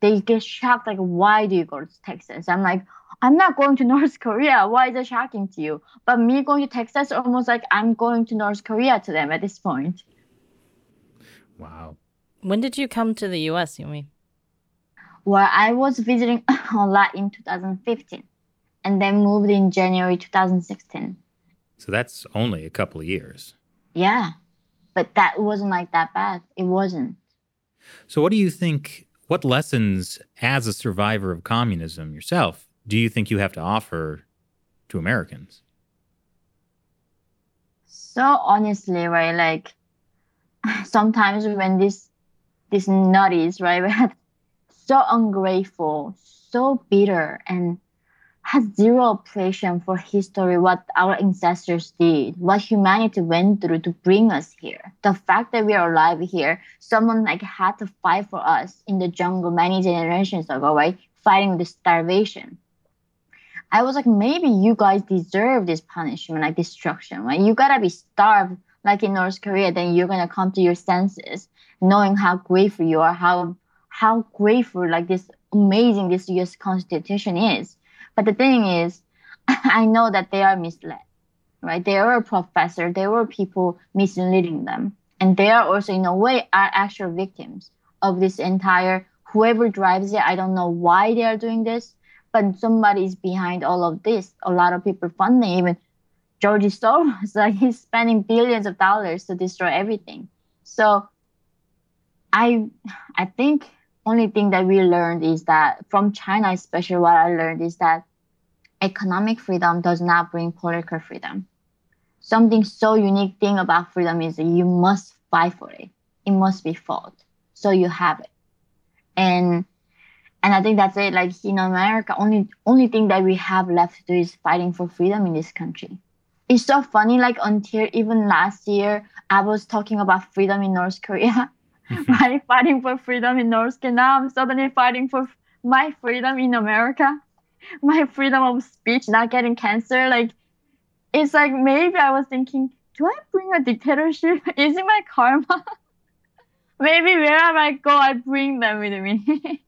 They get shocked like, why do you go to Texas? I'm like, I'm not going to <laughs> North Korea. Why is it shocking to you? But me going to Texas, almost like I'm going to North Korea to them at this point. Wow. When did you come to the US, Yeonmi? Well, I was visiting <laughs> a lot in 2015 and then moved in January 2016. So that's only a couple of years. Yeah, but that wasn't like that bad. It wasn't. So what do you think what lessons as a survivor of communism yourself do you think you have to offer to Americans? So honestly, right, like <laughs> sometimes when this this nutties, right, <laughs> so ungrateful, so bitter, and has zero appreciation for history, what our ancestors did, what humanity went through to bring us here. The fact that we are alive here, someone like had to fight for us in the jungle many generations ago, right? Fighting with starvation. I was like, maybe you guys deserve this punishment, like destruction, right? You gotta be starved like in North Korea, then you're gonna come to your senses, knowing how grateful you are, how how grateful like this amazing this US Constitution is. But the thing is, <laughs> I know that they are misled, right? There were professors, there were people misleading them. and they are also in a way are actual victims of this entire whoever drives it. I don't know why they are doing this, but somebody is behind all of this. A lot of people funding even George Soros, <laughs> like he's spending billions of dollars to destroy everything. So I I think only thing that we learned is that from China, especially what I learned is that economic freedom does not bring political freedom. Something so unique thing about freedom is that you must fight for it. It must be fought. So you have it. And and I think that's it. Like in America, only only thing that we have left to do is fighting for freedom in this country. It's so funny, like until even last year, I was talking about freedom in North Korea <laughs> <laughs> right? <laughs> Fighting for freedom in North Vietnam, I'm suddenly fighting for my freedom in America, <laughs> my freedom of speech, not getting cancer. Like, it's like maybe I was thinking, do I bring a dictatorship? Is it my karma? maybe wherever I go, I bring them with me.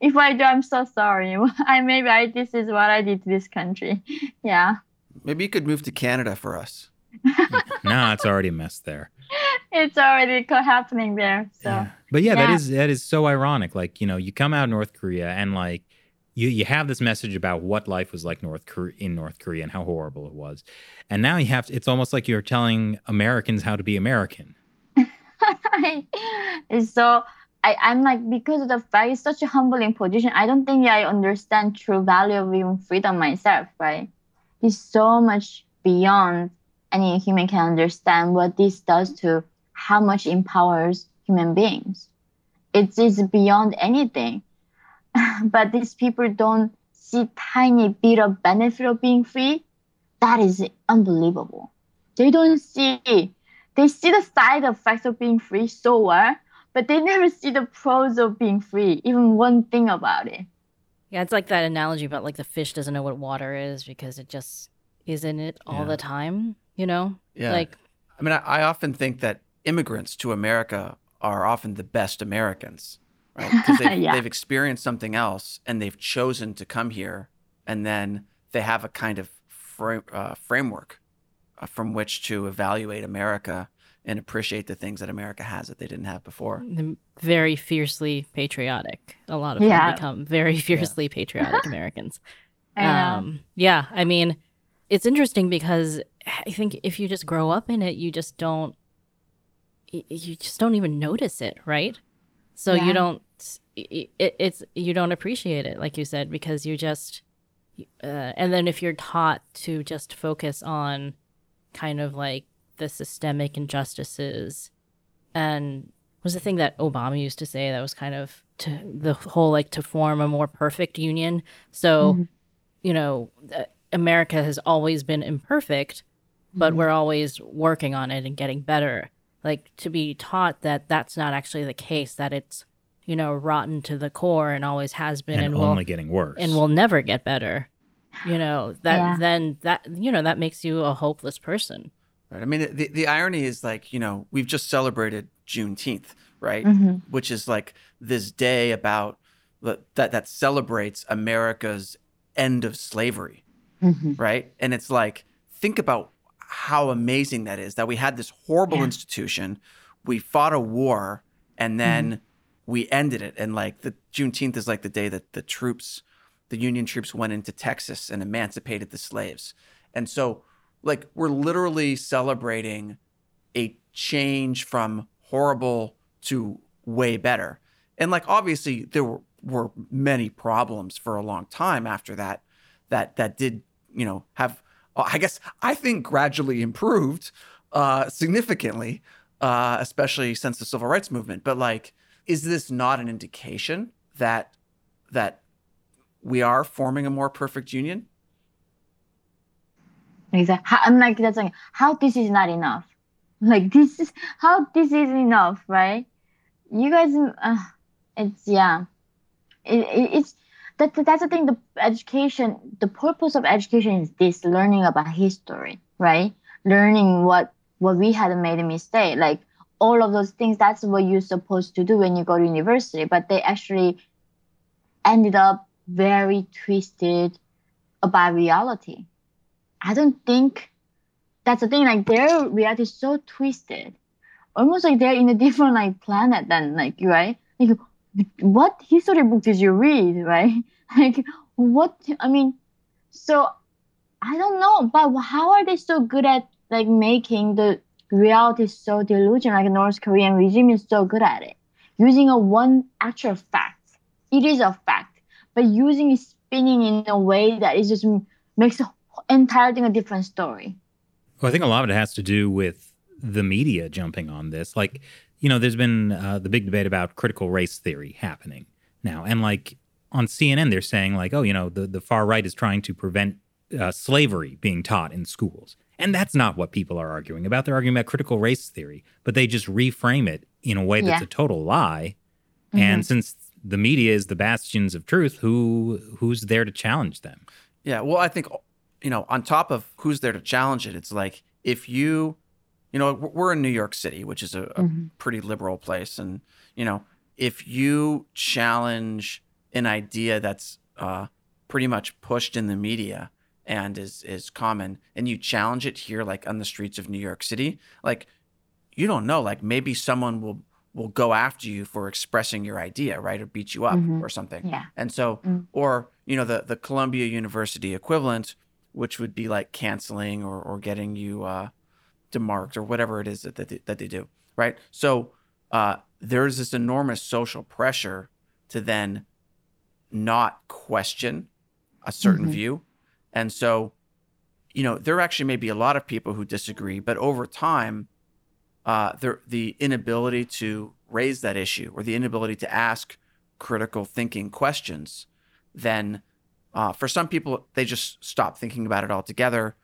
if I do, I'm so sorry. I maybe I this is what I did to this country. Yeah. Maybe you could move to Canada for us. no, it's already a mess there. <laughs> It's already happening there. So, yeah. but yeah, Yeah. that is that is so ironic. Like you know, you come out of North Korea and like you you have this message about what life was like North Korea in North Korea and how horrible it was, and now you have to, it's almost like you're telling Americans how to be American. <laughs> it's so I, I'm like because of the fact it's such a humbling position. I don't think I understand true value of even freedom myself. Right? It's so much beyond any human can understand what this does to how much empowers human beings. It's, it's beyond anything. <laughs> but these people don't see tiny bit of benefit of being free. That is unbelievable. They don't see they see the side effects of being free so well, but they never see the pros of being free, even one thing about it. Yeah, it's like that analogy about like the fish doesn't know what water is because it just is in it all Yeah. the time, you know? Yeah. Like I mean, I, I often think that immigrants to America are often the best Americans, right? Because <laughs> they've, Yeah. they've experienced something else and they've chosen to come here, and then they have a kind of fra- uh, framework uh, from which to evaluate America and appreciate the things that America has that they didn't have before. very fiercely patriotic. A lot of Yeah. them become very fiercely patriotic Americans. <laughs> Um, yeah, I mean, it's interesting because I think if you just grow up in it, you just don't, you just don't even notice it, right? So Yeah. you don't, it, it's you don't appreciate it, like you said, because you just, uh, and then if you're taught to just focus on, kind of like the systemic injustices, and was the thing that Obama used to say that was kind of to the whole like to form a more perfect union. So Mhm. you know, uh, America has always been imperfect, but we're always working on it and getting better. Like to be taught that that's not actually the case, that it's, you know, rotten to the core and always has been and and, only will getting worse. and will never get better. You know, that Yeah. then that you know, that makes you a hopeless person. Right. I mean, the, the irony is like, you know, we've just celebrated Juneteenth, right? Mhm. Which is like this day about that that celebrates America's end of slavery, Mhm. right? And it's like, think about how amazing that is that we had this horrible Yeah. institution, we fought a war, and then we ended it. And like the Juneteenth is like the day that the troops, the Union troops went into Texas and emancipated the slaves. And so, like, we're literally celebrating a change from horrible to way better. And like obviously there were, were many problems for a long time after that that that did, you know, have uh, I guess I think gradually improved uh significantly uh especially since the civil rights movement. But like is this not an indication that that we are forming a more perfect union? Exactly. I'm like that's like how this is not enough. <laughs> Like this is how this is enough, right? You guys, uh, it's yeah, it, it, it's that that's the thing. The education, the purpose of education is this: learning about history, right? Learning what what we had made a mistake, like all of those things. That's what you're supposed to do when you go to university. But they actually ended up very twisted about reality. I don't think that's the thing. Like their reality is so twisted. almost like they're in a <laughs> different like planet than like you, right like what history book did you read right? <laughs> Like what i mean so i don't know but how are they so good at like making the reality so delusional? Like north korean regime is so good at it. Using a one actual fact. It is a fact. But using it spinning in a way that it just makes the entire thing a different story. Well i think a lot of it has to do with the media jumping on this. Like you know there's been uh, the big debate about critical race theory happening now and like on cnn they're saying like oh you know the, the far right is trying to prevent uh, slavery being taught in schools and that's not what people are arguing about. They're arguing about critical race theory, but they just reframe it in a way that's Yeah. a total lie. Mm-hmm. And since the media is the bastions of truth, who who's there to challenge them? Yeah, well, I think you know, on top of who's there to challenge it, it's like if you, you know, we're in New York City, which is a, a Mhm. pretty liberal place, and you know, if you challenge an idea that's uh, pretty much pushed in the media and is is common, and you challenge it here, like on the streets of New York City, like you don't know, like maybe someone will will go after you for expressing your idea, right, or beat you up Mhm. or something. Yeah. And so, Mm. or you know, the the Columbia University equivalent, which would be like canceling or or getting you uh, demarked or whatever it is that that they, that they do, right? So uh, there's this enormous social pressure to then not question a certain Mhm. view, and so you know there actually may be a lot of people who disagree, but over time, uh, the the inability to raise that issue or the inability to ask critical thinking questions, then uh, for some people they just stop thinking about it altogether.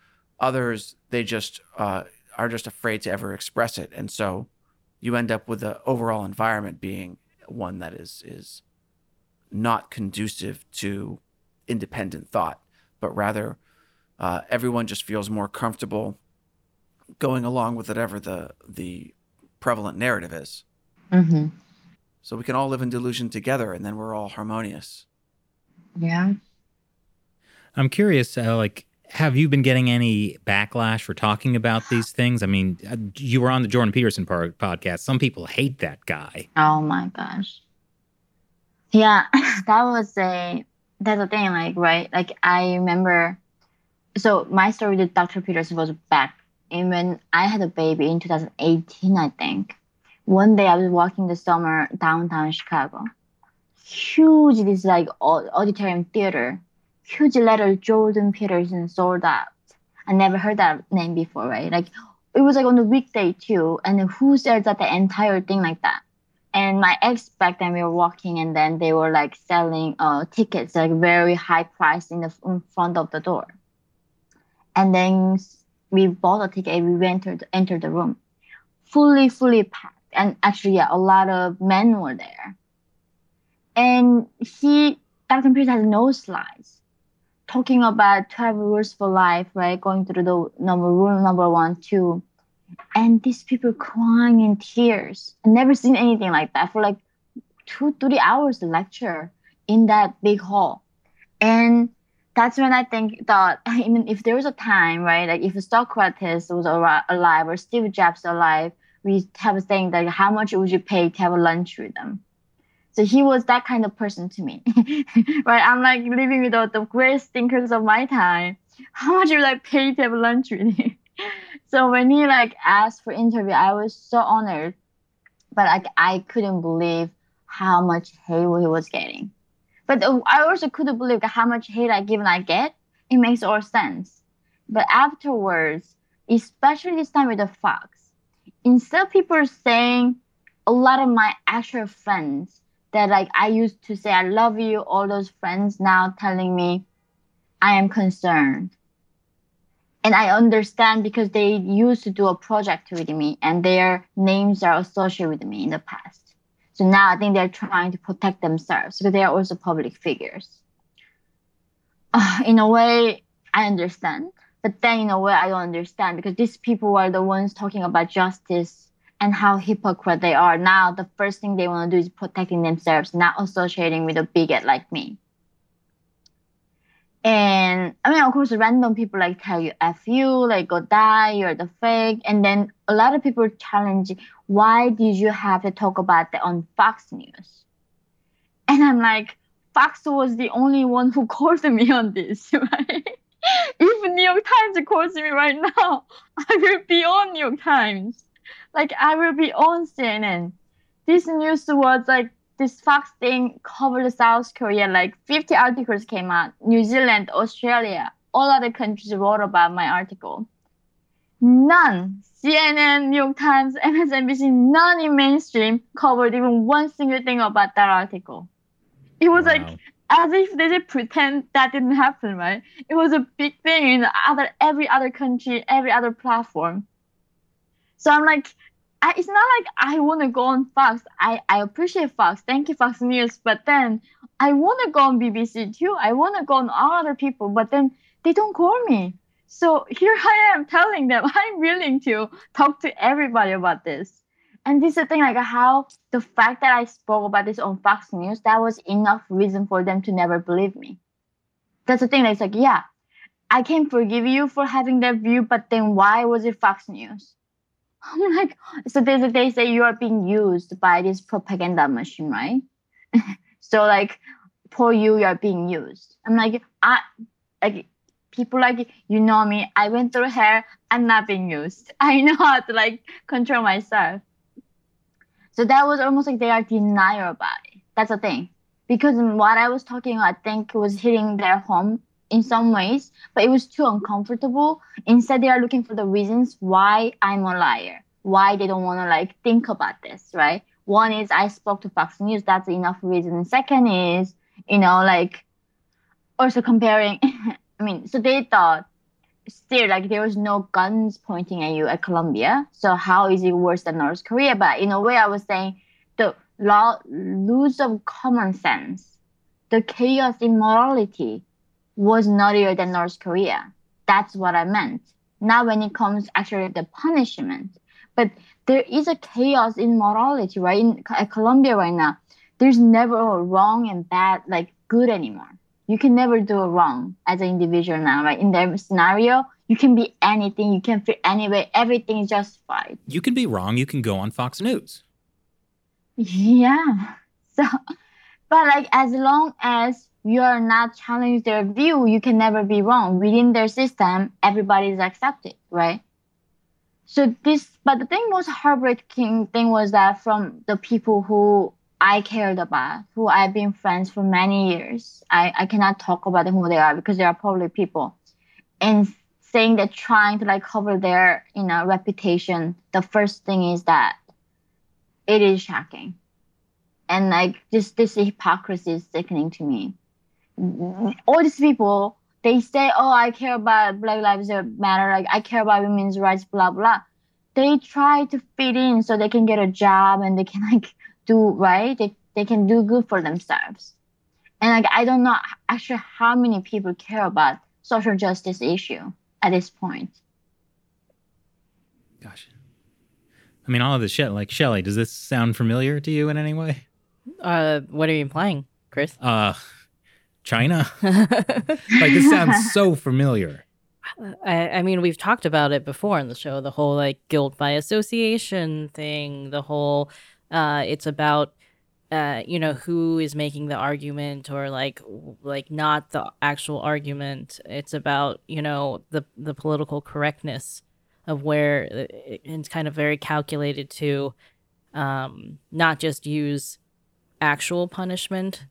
Others they just uh, are just afraid to ever express it, and so you end up with the overall environment being one that is is not conducive to independent thought, but rather uh, everyone just feels more comfortable going along with whatever the the prevalent narrative is. Mm-hmm. So we can all live in delusion together, and then we're all harmonious. Yeah. I'm curious, uh, like, have you been getting any backlash for talking about <sighs> these things? I mean, uh, you were on the Jordan Peterson par- podcast. Some people hate that guy. Oh my gosh. Yeah, <laughs> that was a that's the thing, like right? Like I remember so my story with Dr. Peterson was back and when I had a baby in 2018, I think. One day I was walking the summer downtown Chicago. Huge this like au- auditorium theater. Huge letter Jordan Peterson sold out. I never heard that name before, right? Like it was like on the weekday too. And who sells out the entire thing like that? and my ex back then we were walking and then they were like selling uh tickets like very high price in the in front of the door and then we bought a ticket and we entered entered the room fully fully packed and actually yeah a lot of men were there and he dr Peter has no slides talking about 12 rules for life right going through the number rule number one two and these people crying in tears. I never seen anything like that for like two, three hours lecture in that big hall. And that's when I think that <laughs> I mean, if there was a time, right, like if Socrates was alive or Steve Jobs alive, we have a saying that how much would you pay to have a lunch with them? So he was that kind of person to me, <laughs> right? I'm like living with all the greatest thinkers of my time. How much would I pay to have lunch with him? <laughs> so when he like asked for interview, I was so honored, but like I couldn't believe how much hate he was getting. But I also couldn't believe how much hate I given I get. It makes all sense. But afterwards, especially this time with the Fox, instead of people saying a lot of my actual friends that like I used to say I love you, all those friends now telling me I am concerned and I understand because they used to do a project with me and their names are associated with me in the past. So now I think they're trying to protect themselves because they are also public figures. Uh, <sighs> in a way, I understand, but then in a way, I don't understand because these people are the ones talking about justice and how hypocrite they are. Now, the first thing they want to do is protecting themselves, not associating with a bigot like me. And I mean, of course, random people like tell you "f you," like "go die," you're the fake, and then a lot of people challenge, "Why did you have to talk about that on Fox News?" And I'm like, Fox was the only one who <laughs> called me on this, <laughs> right? if New York Times calls me right now, <laughs> I will be on New York Times. Like I will be on CNN. This news was like this Fox thing covered South Korea. Like 50 articles came out. New Zealand, Australia, all other countries wrote about my article. None. CNN, New York Times, MSNBC, none in mainstream covered even one single thing about that article. It was wow. like as if they just pretend that didn't happen, right? It was a big thing in other every other country, every other platform. So I'm like, I, it's not like I want to go on Fox. I, I appreciate Fox. Thank you, Fox News. But then I want to go on BBC too. I want to go on all other people, but then they don't call me. So here <laughs> I am telling them <laughs> I'm willing to talk to everybody about this. And this is the thing, like how the fact that I spoke about this on Fox News, that was enough reason for them to never believe me. That's the thing. It's like, yeah, I can forgive you for having that view, but then why was it Fox News? <laughs> I'm like, so they, they say you are being used by this propaganda machine, right? <laughs> so like, for you, you are being used. I'm like, I like people like you know me. I went through hell. I'm not being used. <laughs> I know how to like control myself. So that was almost like they are denial about it. That's the thing. Because what I was talking, I think was hitting their home in some ways, but it was too uncomfortable. Instead, they are looking for the reasons why I'm a liar, why they don't want to like think about this, right? One is I spoke to Fox News. That's enough reason. second is, you know, like also comparing. <laughs> I mean, so they thought still like there was no guns pointing at you at Columbia. So how is it worse than North Korea? But in a way, I was saying the law lose of common sense, the chaos in morality was naughtier than North Korea. That's what I meant. Not when it comes actually the punishment, but there is a chaos in morality, right? In Columbia right now, there's never a wrong and bad, like good anymore you can never do it wrong as an individual now, right? In their scenario, you can be anything, you can feel anyway, everything is justified. You can be wrong, you can go on Fox News. Yeah. <laughs> So, but like as long as you are not challenging their view, you can never be wrong. Within their system, everybody is accepted, right? So this, but the thing most heartbreaking thing was that from the people who I cared about, who I've been friends for many years. I, I cannot talk about who they are because they are public people. And saying that trying to like cover their, you know, reputation, the first thing is that it is shocking. And like just this hypocrisy is sickening to me. All these people, they say, Oh, I care about Black Lives Matter, like I care about women's rights, blah blah. They try to fit in so they can get a job and they can <laughs> like do right? They, they can do good for themselves. And like i don't know actually how many people care about social justice issue at this point. Gosh i mean all of this shit like shelly does this sound familiar to you in any way? Uh what are you implying chris? Uh china <laughs> like this sounds so familiar I, I mean, we've talked about it before in the show the whole like guilt by association thing, the whole uh, it's about uh, you know who is making the argument or like like not the actual argument. It's about you know the the political correctness of where uh, it's kind of very calculated to um, not just use actual punishment,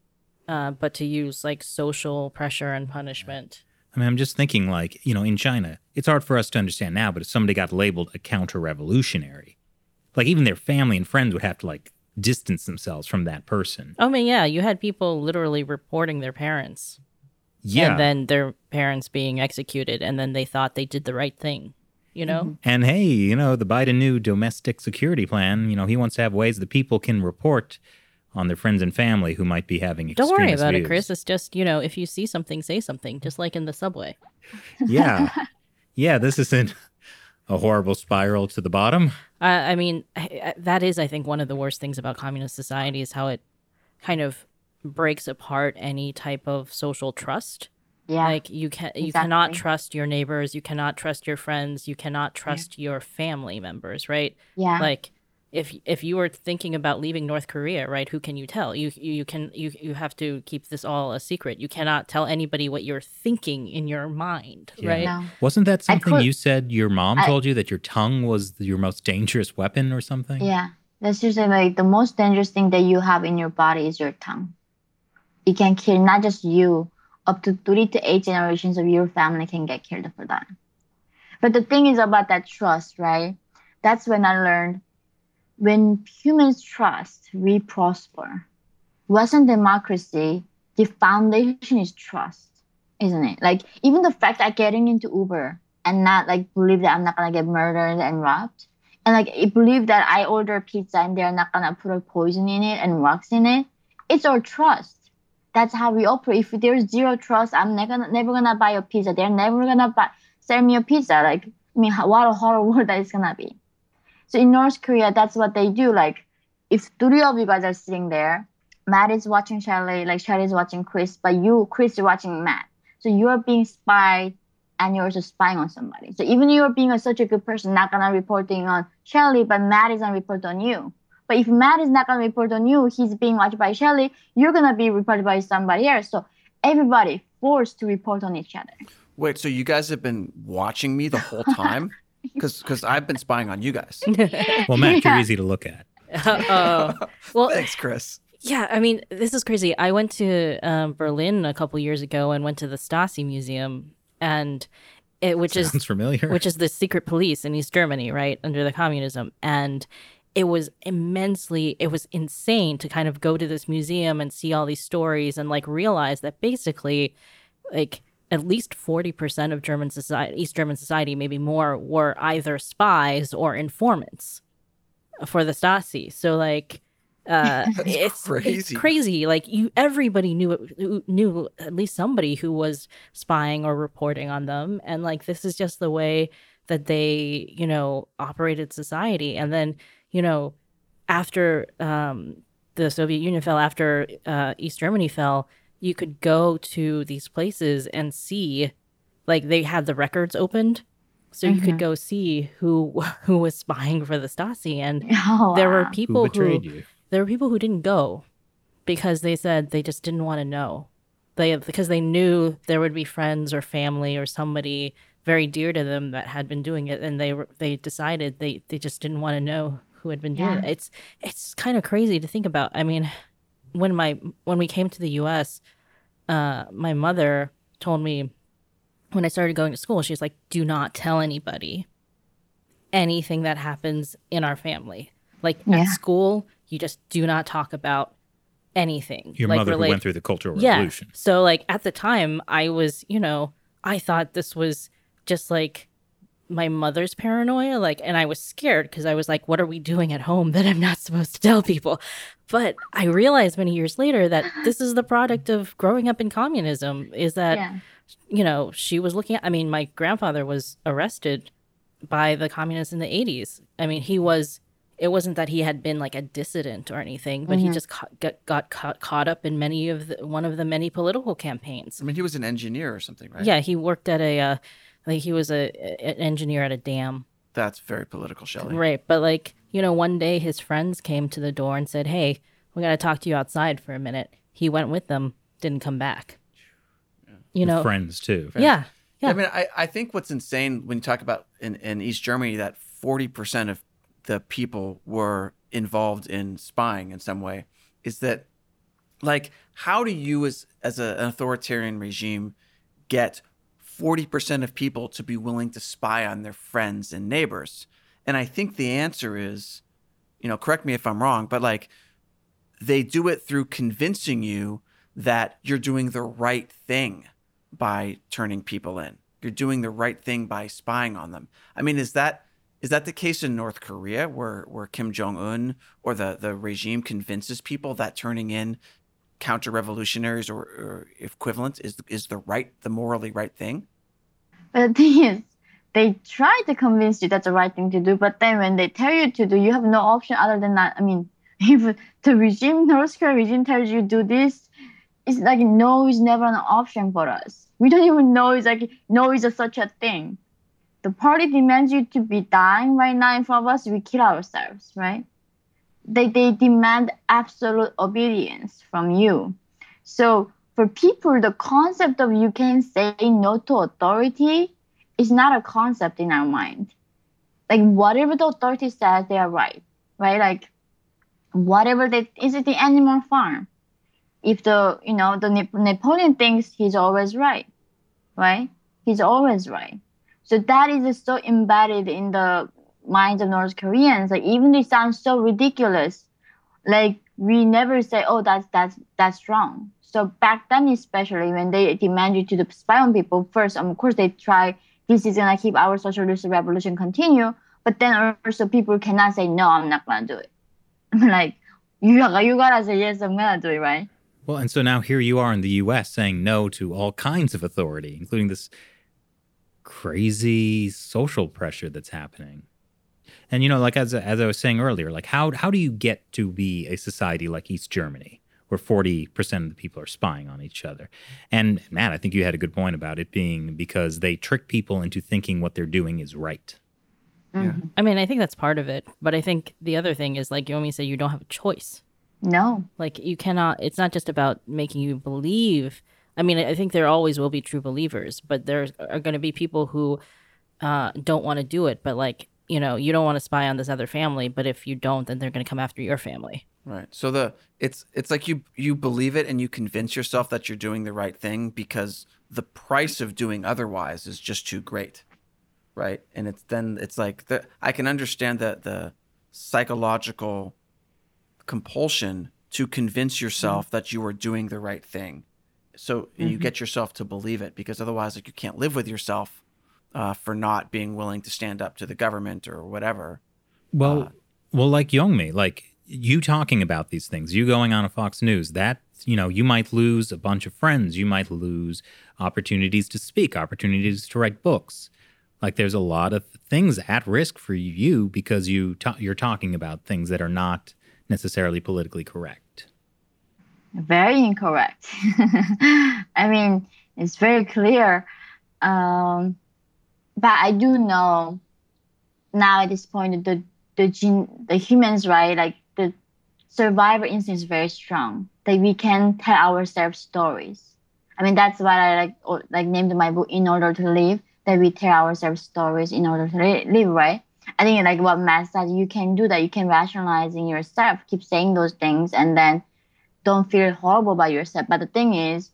uh, but to use like social pressure and punishment. I mean, I'm just thinking, like, you know, in China, it's hard for us to understand now, but if somebody got labeled a counter revolutionary, like even their family and friends would have to like distance themselves from that person. Oh, I mean, yeah, you had people literally reporting their parents. Yeah. And then their parents being executed, and then they thought they did the right thing, you know? Mm-hmm. And hey, you know, the Biden new domestic security plan, you know, he wants to have ways that people can report on their friends and family who might be having Don't worry about views. it, Chris. It's just, you know, if you see something, say something, just like in the subway. Yeah. yeah, this isn't a horrible spiral to the bottom. Uh, I mean, that is, I think, one of the worst things about communist society is how it kind of breaks apart any type of social trust. Yeah. Like you can you cannot trust your neighbors, you cannot trust your friends, you cannot trust your family members, right? yeah. Like if if you were thinking about leaving North Korea, right, who can you tell? You you, you can you you have to keep this all a secret. You cannot tell anybody what you're thinking in your mind, Yeah. right? no. Wasn't that something could- you said your mom I- told you that your tongue was your most dangerous weapon or something? Yeah. That's usually like the most dangerous thing that you have in your body is your tongue. It can kill not just you, up to three to eight generations of your family can get killed for that. But the thing is about that trust, right? That's when I learned when humans trust, we prosper. Western democracy, the foundation is trust, isn't it? Like even the fact that getting into Uber and not like believe that I'm not gonna get murdered and robbed, and like believe that I order pizza and they're not gonna put a poison in it and rocks in it. It's our trust. That's how we operate. If there's zero trust, I'm never gonna, never gonna buy a pizza. They're never gonna buy sell me a pizza. Like I mean, what a horrible <laughs> world that is gonna be. So in North Korea, that's what they do. Like if three of you guys are sitting there, Matt is watching Shelly, like Shelly is watching Chris, but you, Chris, is watching Matt. So you're being spied and you're also spying on somebody. So even you're being a, such a good person, not gonna reporting on Shelly, but Matt is gonna report on you. But if Matt is not gonna report on you, he's being watched by Shelly, you're gonna be reported by somebody else. So everybody forced to report on each other. Wait, so you guys have been watching me the whole time? <laughs> <laughs> Because because I've been spying on you guys. <laughs> Well, Matt, you're easy to look at. oh. Well, Thanks, Chris. Yeah, I mean, this is crazy. I went to um, Berlin a couple years ago and went to the Stasi Museum, and it, which is Sounds familiar. which is the secret police in East Germany, right under the communism, and it was immensely, it was insane to kind of go to this museum and see all these stories and like realize that basically, like at least forty percent of German society, East German society, maybe more, were either spies or informants for the Stasi. So like. Uh, <laughs> it's crazy. It's crazy. Like you, everybody knew knew at least somebody who was spying or reporting on them, and like this is just the way that they, you know, operated society. And then, you know, after um, the Soviet Union fell, after uh, East Germany fell, you could go to these places and see, like they had the records opened, so you could Mhm. go see who <laughs> who was spying for the Stasi, and <laughs> Oh, there were wow. Who people betrayed who you? there were people who didn't go because they said they just didn't want to know. They because they knew there would be friends or family or somebody very dear to them that had been doing it, and they were they decided they they just didn't want to know who had been doing Yeah. it. It's it's kind of crazy to think about. I mean, when my when we came to the U.S., uh, my mother told me when I started going to school, she's like, "Do not tell anybody anything that happens in our family. Like Yeah. at school, you just do not talk about anything. Your like, mother who went through the Cultural yeah. Revolution. So like at the time, I was, you know, I thought this was just like my mother's paranoia like and i was scared because i was like what are we doing at home that i'm not supposed to tell people but i realized many years later that <laughs> this is the product of growing up in communism is that yeah. you know, she was looking at, I mean, my grandfather was arrested by the communists in the 80s. I mean, he was, it wasn't that he had been like a dissident or anything, but he Mhm. just ca- got, got caught, caught up in many of the, one of the many political campaigns. I mean, he was an engineer or something, right? Yeah, he worked at a, uh, like he was a, an engineer at a dam. That's very political, Shelley. Right. But like, you know, one day his friends came to the door and said, Hey, we got to talk to you outside for a minute. He went with them, didn't come back. You With know, friends too. yeah. Yeah. I mean, I, I think what's insane when you talk about in, in East Germany that 40% of the people were involved in spying in some way is that, like, how do you, as, as a, an authoritarian regime, get 40% of people to be willing to spy on their friends and neighbors? And I think the answer is, you know, correct me if I'm wrong, but like, they do it through convincing you that you're doing the right thing by turning people in. You're doing the right thing by spying on them. I mean, is that is that the case in North Korea where where Kim Jong Un or the the regime convinces people that turning in counter revolutionaries or, or equivalents is is the right the morally right thing? <laughs> But the thing is, they try to convince you that's the right thing to do, but then when they tell you to do, you have no option other than that. I mean, <laughs> if the regime, North Korea regime tells you do this, it's like no is never an option for us. We don't even know it's like no is a, such a thing. The party demands you to be dying right now in front of us. We kill ourselves, right? They they demand absolute obedience from you. So for people, the concept of you can say no to authority is not a concept in our mind. Like whatever the authority says, they are right, right? Like whatever they is it the animal farm? If the you know the Napoleon thinks he's always right, right? He's always right. So that is so embedded in the minds of North Koreans. Like even it sounds so ridiculous, like we never say, "Oh, that's that's that's wrong." So back then, especially when they demand you to spy on people, first, um, of course, they try this is gonna keep our socialist revolution continue. But then also people cannot say no, I'm not gonna do it. <laughs> Like, you you gotta say yes, I'm gonna do it, right? Well, and so now here you are in the U.S. saying no to all kinds of authority, including this crazy social pressure that's happening. And you know, like as as I was saying earlier, like how how do you get to be a society like East Germany? where 40% of the people are spying on each other. And Matt, I think you had a good point about it being because they trick people into thinking what they're doing is right. Mm-hmm. I mean, I think that's part of it. But I think the other thing is like you only say you don't have a choice. No. Like you cannot, it's not just about making you believe. I mean, I think there always will be true believers, but there are going to be people who uh, don't want to do it. But like, you know, you don't want to spy on this other family, but if you don't, then they're going to come after your family. Right. So the it's it's like you you believe it and you convince yourself that you're doing the right thing because the price of doing otherwise is just too great. Right? And it's then it's like the I can understand that the psychological compulsion to convince yourself mm-hmm. that you are doing the right thing. So mm-hmm. you get yourself to believe it because otherwise like you can't live with yourself uh, for not being willing to stand up to the government or whatever. Well, uh, well, like Yeonmi, like you talking about these things, you going on a Fox News, that, you know, you might lose a bunch of friends. You might lose opportunities to speak, opportunities to write books. Like there's a lot of things at risk for you because you ta- you're talking about things that are not necessarily politically correct. Very incorrect. <laughs> I mean, it's very clear. Um, but I do know now at this point the the gene the humans right like the survivor instinct is very strong. That we can tell ourselves stories. I mean, that's why I like like named my book "In Order to Live." That we tell ourselves stories in order to live, right? I think like what Matt said, you can do that. You can rationalize in yourself, keep saying those things, and then don't feel horrible about yourself. But the thing is,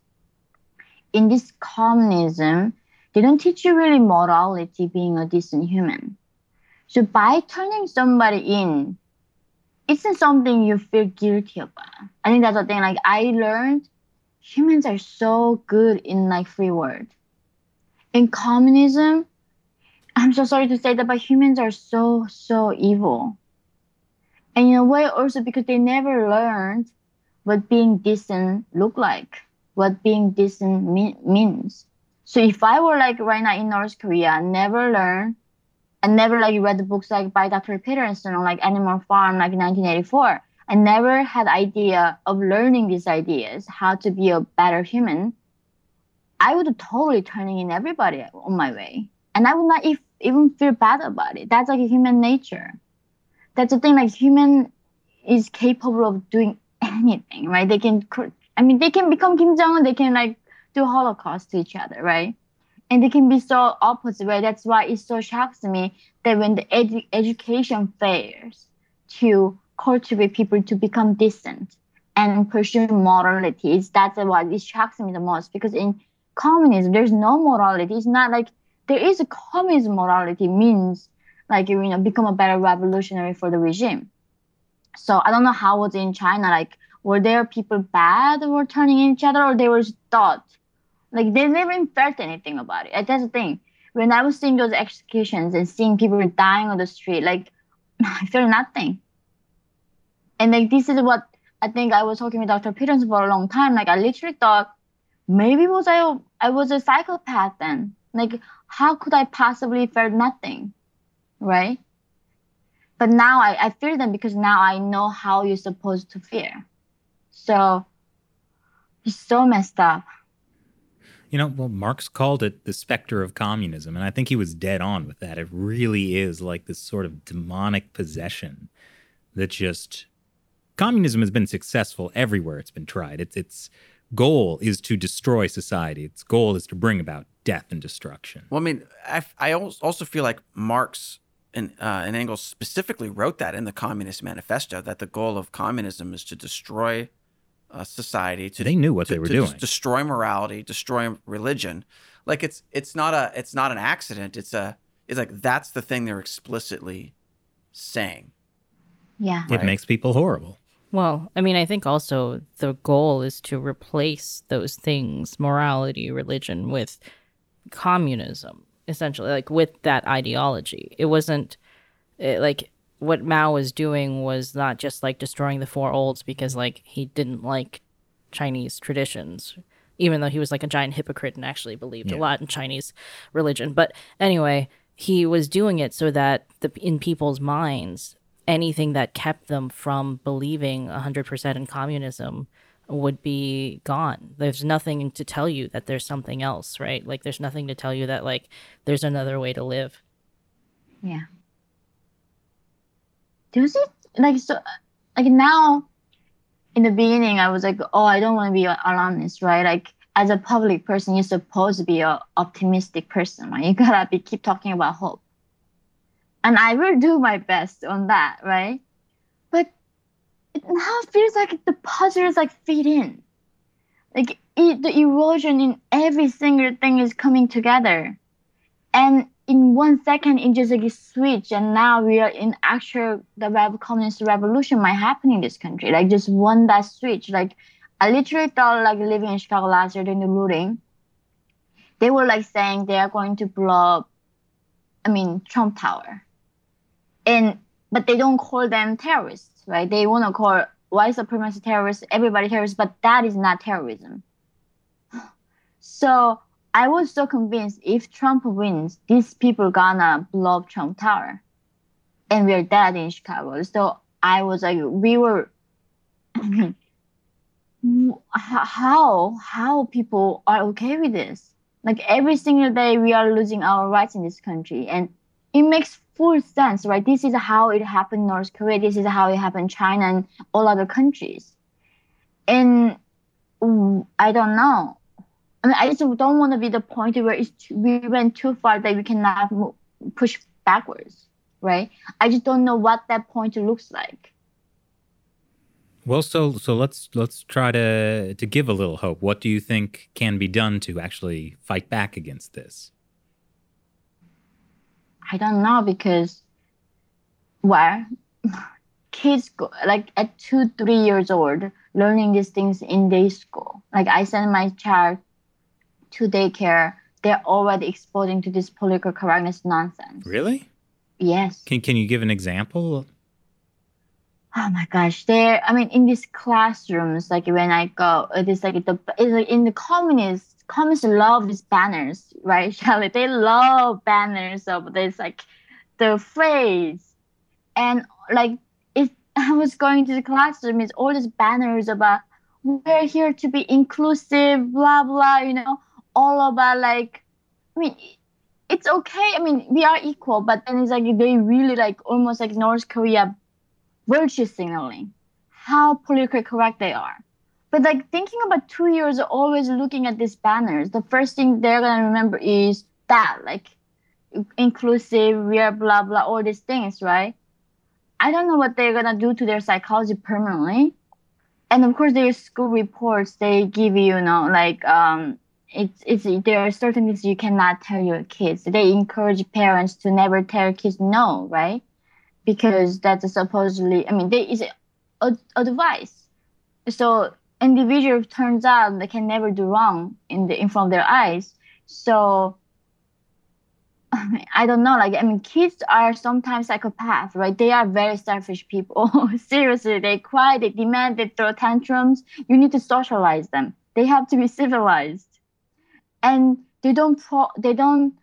in this communism, don't teach you really morality, being a decent human. So by turning somebody in isn't something you feel guilty about. I think that's the thing. Like I learned humans are so good in like free world. In communism, I'm so sorry to say that, but humans are so, so evil. And in a way also because they never learned what being decent look like, what being decent mean, means. So if I were like right now in North Korea, never learn I never like read the books like by Dr. Peterson or like Animal Farm like 1984. I never had idea of learning these ideas, how to be a better human. I would totally turning in everybody on my way, and I would not if, even feel bad about it. That's like human nature. That's the thing. Like human is capable of doing anything, right? They can. I mean, they can become Kim Jong. They can like do Holocaust to each other, right? and they can be so opposite way that's why it so shocks me that when the edu- education fails to cultivate people to become decent and pursue morality that's why it shocks me the most because in communism there's no morality. It's not like there is a communism morality means like you know become a better revolutionary for the regime. So i don't know how was in china like were there people bad were turning in each other or they were thought like they never even felt anything about it. that's the thing. When I was seeing those executions and seeing people dying on the street, like <laughs> I felt nothing. And like this is what I think I was talking with Dr. Peterson for a long time. Like I literally thought maybe was I I was a psychopath then. Like how could I possibly felt nothing? Right? But now I, I feel them because now I know how you're supposed to feel. So it's so messed up. You know, well, Marx called it the specter of communism, and I think he was dead on with that. It really is like this sort of demonic possession that just communism has been successful everywhere it's been tried. Its its goal is to destroy society. Its goal is to bring about death and destruction. Well, I mean, I, I also feel like Marx and, uh, and Engels specifically wrote that in the Communist Manifesto that the goal of communism is to destroy uh, society. To they knew what to, they were to doing. destroy morality, destroy religion. Like it's it's not a it's not an accident. It's a it's like that's the thing they're explicitly saying. Yeah. It makes people horrible. Well, I mean, I think also the goal is to replace those things, morality, religion, with communism, essentially, like with that ideology. It wasn't it, like what Mao was doing was not just like destroying the four olds because like he didn't like Chinese traditions, even though he was like a giant hypocrite and actually believed Yeah. a lot in Chinese religion. But anyway, he was doing it so that the in people's minds, anything that kept them from believing 100% in communism would be gone. There's nothing to tell you that there's something else, right? Like there's nothing to tell you that like there's another way to live. Yeah. Does it like so? Like now, in the beginning, I was like, oh, I don't want to be an alarmist, right? Like as a public person, you're supposed to be a optimistic person, right? <laughs> You gotta be keep talking about hope, and I will do my best on that, right? But it now feels like the puzzles like fit in, like it, the erosion in every single thing is coming together, and in one second it just like switch and now we are in actual the rev- communist revolution might happen in this country. Like just one that switch. Like i literally thought like living in chicago last year during the looting they were like saying they are going to blow up i mean trump tower. And but they don't call them terrorists right? They want to call white supremacy terrorists everybody terrorists but that is not terrorism. <sighs> So I was so convinced if Trump wins, these people gonna blow up Trump Tower, and we're dead in Chicago. So I was like, we were. <clears throat> how how people are okay with this? Like every single day we are losing our rights in this country, and it makes full sense, right? This is how it happened in North Korea. This is how it happened in China and all other countries, and I don't know. I mean, I just don't want to be the point where it's too, we went too far that we cannot move, push backwards, right? I just don't know what that point looks like. Well, so so let's let's try to to give a little hope. What do you think can be done to actually fight back against this? I don't know because, well, <laughs> kids go like at two, three years old, learning these things in day school. Like I send my child to daycare, they're already exposing to this political correctness nonsense. Really? Yes. Can can you give an example? Oh my gosh, there. I mean, in these classrooms, like when I go, it is like the it's like in the communists. Communists love these banners, right, <laughs> Charlie? They love banners of this, like the phrase, and like if <laughs> I was going to the classroom. It's all these banners about we're here to be inclusive, blah blah. You know, all about like. I mean, it's okay. I mean, we are equal, but then it's like they really like almost like North Korea virtue signaling, how politically correct they are. But like thinking about two years always looking at these banners, the first thing they're gonna remember is that, like inclusive, we are blah blah, all these things, right? I don't know what they're gonna do to their psychology permanently. And of course their school reports they give you, you know, like um it's it's there are certain things you cannot tell your kids. They encourage parents to never tell kids no, right? because that's supposedly i mean there is a, advice. So individual turns out they can never do wrong in the in front of their eyes. So I, <laughs> I don't know like i mean kids are sometimes psychopaths right? They are very selfish people. <laughs> Seriously they cry they demand they throw tantrums. You need to socialize them. They have to be civilized and they don't pro- they don't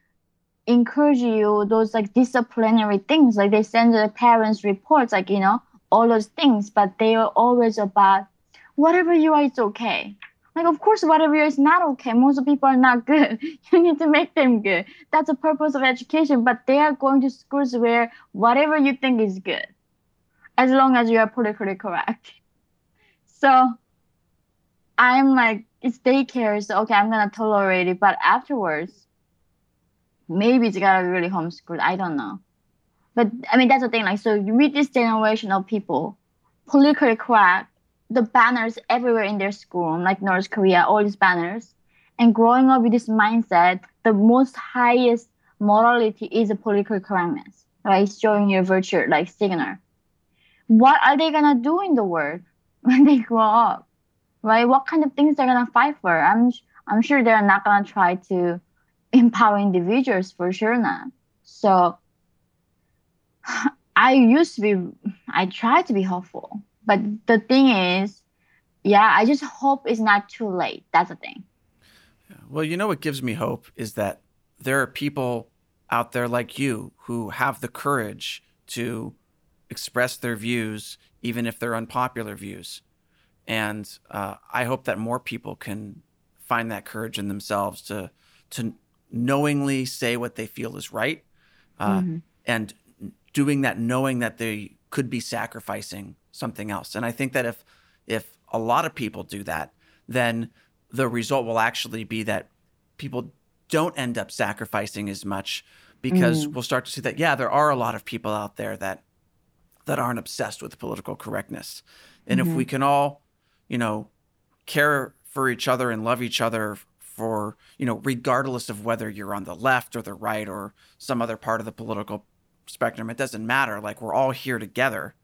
encourage you those like disciplinary things like they send the parents reports like you know all those things but they are always about whatever you are it's okay Like, of course, whatever is not okay. Most people are not good. <laughs> You need to make them good. That's the purpose of education. But they are going to schools where whatever you think is good, as long as you are politically correct. So I'm like, it's daycare, so okay, I'm gonna tolerate it. But afterwards, maybe it's gotta be really homeschooled. I don't know. But I mean, that's the thing. Like, so you read this generation of people, politically correct, the banners everywhere in their school, like North Korea, all these banners, and growing up with this mindset, the most highest morality is a political correctness, right? Showing your virtue, like signal. What are they gonna do in the world <laughs> when they grow up, right? What kind of things they're gonna fight for? I'm I'm sure they're not gonna try to <laughs> empower individuals for sure not. So <sighs> I used to be, I try to be hopeful, but the thing is, yeah, I just hope it's not too late. That's the thing. Well, you know what gives me hope is that there are people out there like you who have the courage to express their views, even if they're unpopular views. And uh, I hope that more people can find that courage in themselves to to knowingly say what they feel is right, uh, mm-hmm. and doing that knowing that they could be sacrificing something else. And I think that if if a lot of people do that, then the result will actually be that people don't end up sacrificing as much because mm. we'll start to see that yeah, there are a lot of people out there that that aren't obsessed with political correctness. And mm-hmm. if we can all, you know, care for each other and love each other for, you know, regardless of whether you're on the left or the right or some other part of the political spectrum. It doesn't matter. Like we're all here together,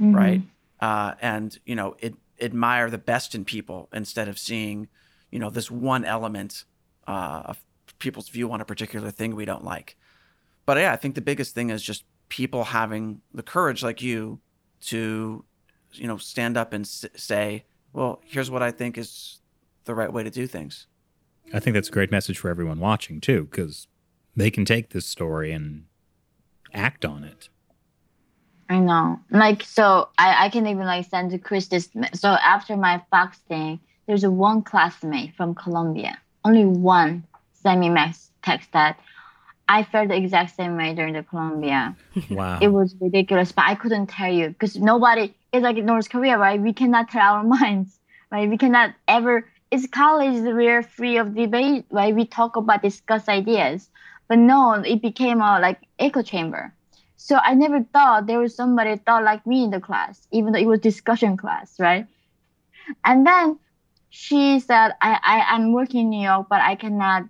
mm-hmm. right? Uh, and you know, it, admire the best in people instead of seeing, you know, this one element uh, of people's view on a particular thing we don't like. But yeah, I think the biggest thing is just people having the courage, like you, to, you know, stand up and s- say, "Well, here's what I think is the right way to do things." I think that's a great message for everyone watching too, because they can take this story and act on it. I know. Like, so I, I can even like send to Chris this. So after my Fox thing, there's a one classmate from Columbia. Only one sent me max text that I felt the exact same way during the Columbia. Wow. It was ridiculous, but I couldn't tell you because nobody, it's like North Korea, right? We cannot tell our <laughs> minds, right? We cannot ever, it's college, we're free of debate, right? We talk about, discuss ideas. But no, it became a like echo chamber. So I never thought there was somebody thought like me in the class, even though it was discussion class, right? And then she said, I, I, I'm working in New York, but I cannot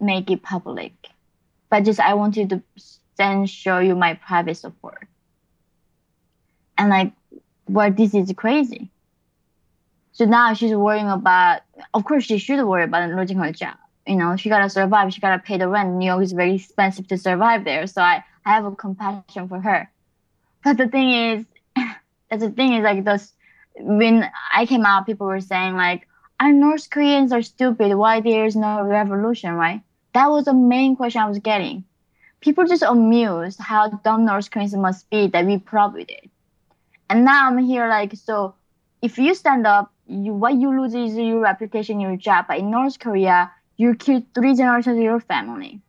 make it public. But just I want you to then show you my private support. And like, well, this is crazy. So now she's worrying about, of course, she should worry about losing her job you know, she gotta survive. She gotta pay the rent. New York is very expensive to survive there. So I, I have a compassion for her. But the thing is, <laughs> that's the thing is like those when I came out, people were saying like, "Our North Koreans are stupid. Why there is no revolution?" Right? That was the main question I was getting. People just amused how dumb North Koreans must be that we probably did. And now I'm here like, so if you stand up, you what you lose is your reputation, your job. But in North Korea, you killed three generations of your family.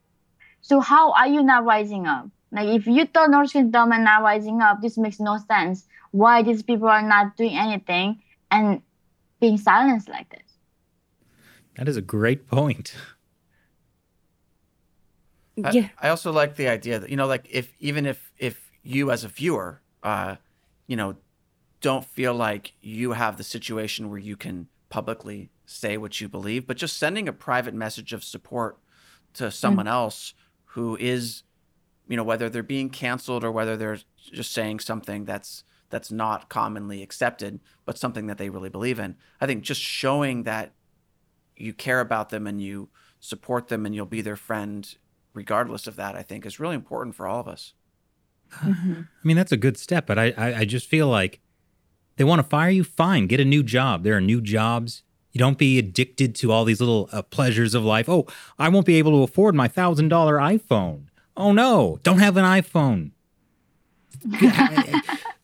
So how are you not rising up? Like if you thought North Korea dumb and not rising up, this makes no sense. Why these people are not doing anything and being silenced like this? That is a great point. Yeah. I, I also like the idea that you know, like if even if if you as a viewer, uh, you know, don't feel like you have the situation where you can publicly say what you believe, but just sending a private message of support to someone mm. else who is, you know, whether they're being canceled or whether they're just saying something that's that's not commonly accepted, but something that they really believe in. I think just showing that you care about them and you support them and you'll be their friend regardless of that, I think is really important for all of us. Mm-hmm. I mean, that's a good step, but I, I, I just feel like they want to fire you. Fine, get a new job. There are new jobs you don't be addicted to all these little uh, pleasures of life. Oh, I won't be able to afford my thousand dollar iPhone. Oh no, don't have an iPhone. <laughs>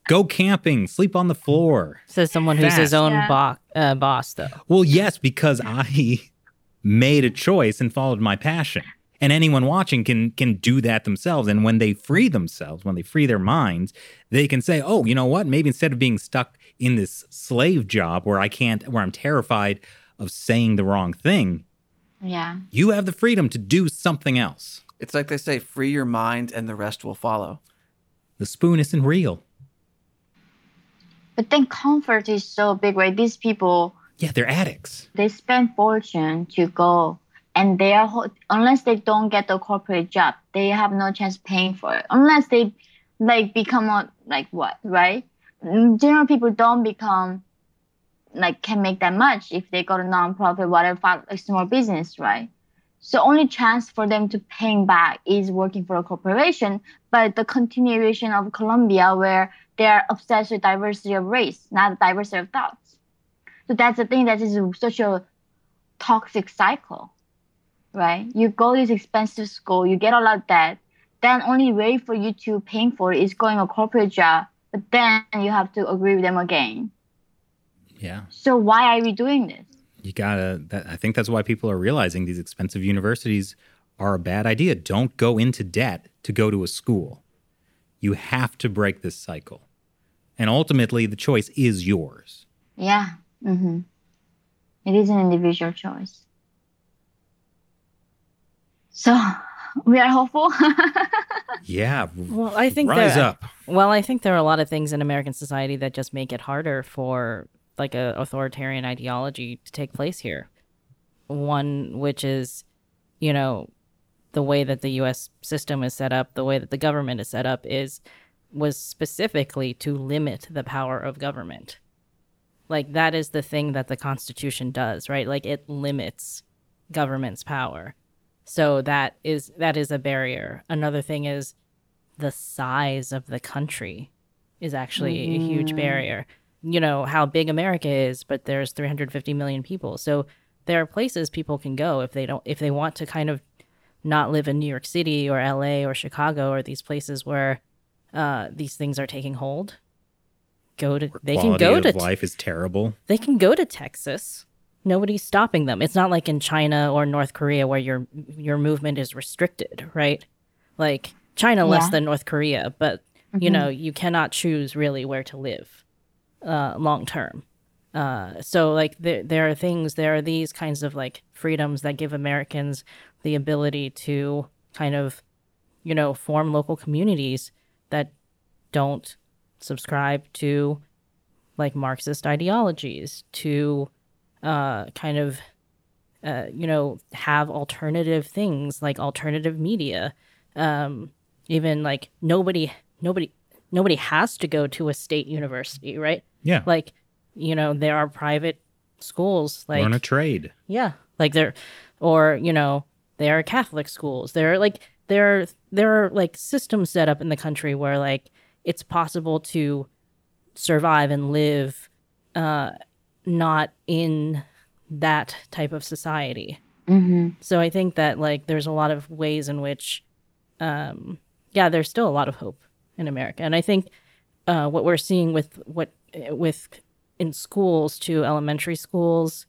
Go camping, sleep on the floor. Says someone who's his own Yeah. bo- uh, boss, though. Well, yes, because I <laughs> made a choice and followed my passion. And anyone watching can can do that themselves. And when they free themselves, when they free their minds, they can say, "Oh, you know what? Maybe instead of being stuck in this slave job where I can't, where I'm terrified of saying the wrong thing, Yeah. you have the freedom to do something else. It's like they say, free your mind and the rest will follow. The spoon isn't real. But then comfort is so big, right? These people Yeah, they're addicts. they spend fortune to go and they are unless they don't get the corporate job they have no chance paying for it. Unless they like become a like what right? General people don't become like can make that much if they go to nonprofit whatever small business right? So only chance for them to paying back is working for a corporation but the continuation of Columbia where they're obsessed with diversity of race not diversity of thoughts. So that's the thing that is such a toxic cycle, right? You go this expensive school, you get a lot of debt, then only way for you to paying for it is going a corporate job, but then you have to agree with them again. Yeah. So why are we doing this? You gotta. That, I think that's why people are realizing these expensive universities are a bad idea. Don't go into debt to go to a school. You have to break this cycle, and ultimately, the choice is yours. Yeah. Mm-hmm. It is an individual choice. So we are hopeful. <laughs> Yeah. Well, I think rise there, up. Well, I think there are a lot of things in American society that just make it harder for like a authoritarian ideology to take place here. One which is, you know, the way that the US system is set up, the way that the government is set up is was specifically to limit the power of government. Like that is the thing that the constitution does, right? Like it limits government's power. So that is that is a barrier. Another thing is the size of the country is actually a huge barrier. You know how big America is, but there's 350 million people. So there are places people can go if they don't if they want to kind of not live in New York City or LA or Chicago or these places where uh, these things are taking hold. Go to they can go to life is terrible. they can go to Texas. Nobody's stopping them. It's not like in China or North Korea where your your movement is restricted, right? Like China less Yeah. than North Korea, but you know, you cannot choose really where to live uh long term. Uh so like there there are things there are these kinds of like freedoms that give Americans the ability to kind of you know, form local communities that don't subscribe to like Marxist ideologies, to uh, kind of, uh, you know, have alternative things like alternative media. Um, even like nobody, nobody, nobody has to go to a state university, right? Yeah. Like, you know, there are private schools like Learn a trade. yeah, like there, or you know, there are Catholic schools. There are like there are there are like systems set up in the country where like it's possible to survive and live, uh, not in that type of society. mm-hmm. So I think that like there's a lot of ways in which, um, yeah, there's still a lot of hope in America, and I think uh, what we're seeing with what with in schools to elementary schools,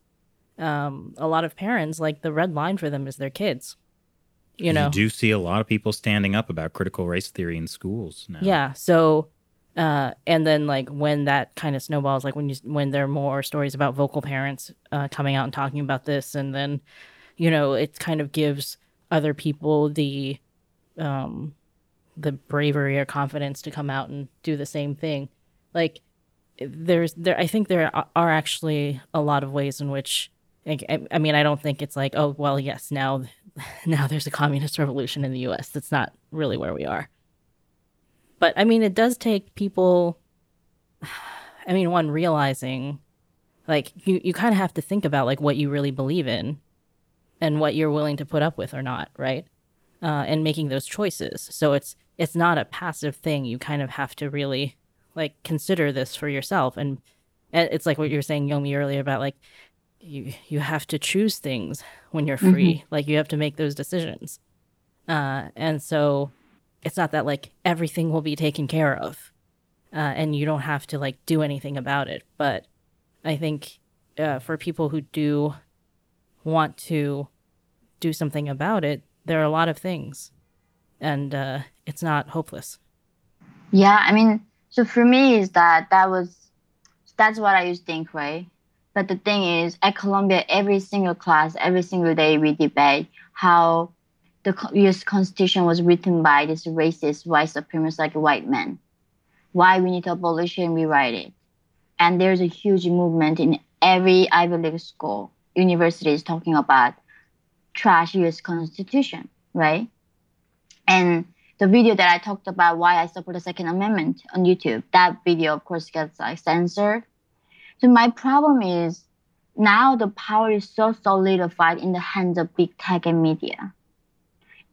um, a lot of parents like the red line for them is their kids. You know, do see a lot of people standing up about critical race theory in schools now. yeah. So, uh, and then like when that kind of snowballs, like when you when there are more stories about vocal parents uh, coming out and talking about this, and then, you know, it kind of gives other people the, um, the bravery or confidence to come out and do the same thing. Like, there's there, I think there are- actually a lot of ways in which. Like, I I mean, I don't think it's like, oh, well, yes, now, <laughs> now there's a communist revolution in the U.S. That's not really where we are. But I mean, it does take people. I mean, one realizing, like you, you kind of have to think about like what you really believe in, and what you're willing to put up with or not, right? Uh, and making those choices. So it's it's not a passive thing. You kind of have to really like consider this for yourself, and, and it's like what you were saying, Yeonmi, earlier about like you you have to choose things when you're free. Like you have to make those decisions, uh, and so it's not that like everything will be taken care of uh, and you don't have to like do anything about it. But I think uh, for people who do want to do something about it, there are a lot of things, and uh, it's not hopeless. Yeah, I mean, so for me is that that was that's what I used to think, right? But the thing is, at Columbia, every single class, every single day, we debate how the U.S. Constitution was written by this racist, white supremacist, like white men. Why we need to abolish it and rewrite it. And there's a huge movement in every Ivy League school, universities talking about trash U.S. Constitution, right? And the video that I talked about why I support the Second Amendment on YouTube, that video, of course, gets like censored. So my problem is now the power is so solidified in the hands of big tech and media.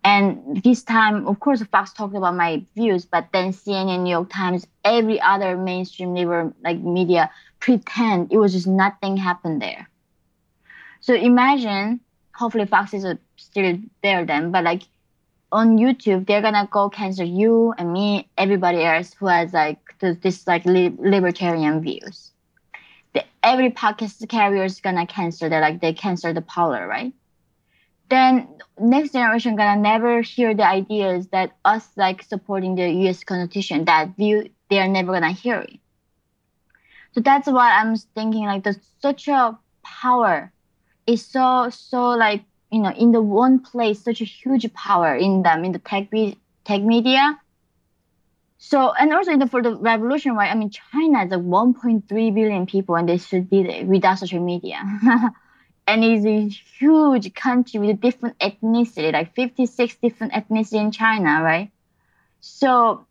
And this time, of course, Fox talked about my views, but then CNN, New York Times, every other mainstream liberal like media pretend it was just nothing happened there. So imagine, hopefully Fox is uh, still there then, but like on YouTube, they're gonna go cancel you and me, everybody else who has like this like li- libertarian views. The, every podcast carrier is gonna cancel that, like they cancel the Parler, right? Then next generation gonna never hear the ideas that us like supporting the U.S. Constitution. That view they are never gonna hear it. So that's what I'm thinking. Like the such a power is so so like you know in the one place such a huge power in them in the tech tech media so and also the, for the revolution right i mean china is like 1.3 billion people and they should be it without social media <laughs> and it's a huge country with different ethnicity like 56 different ethnicity in china right so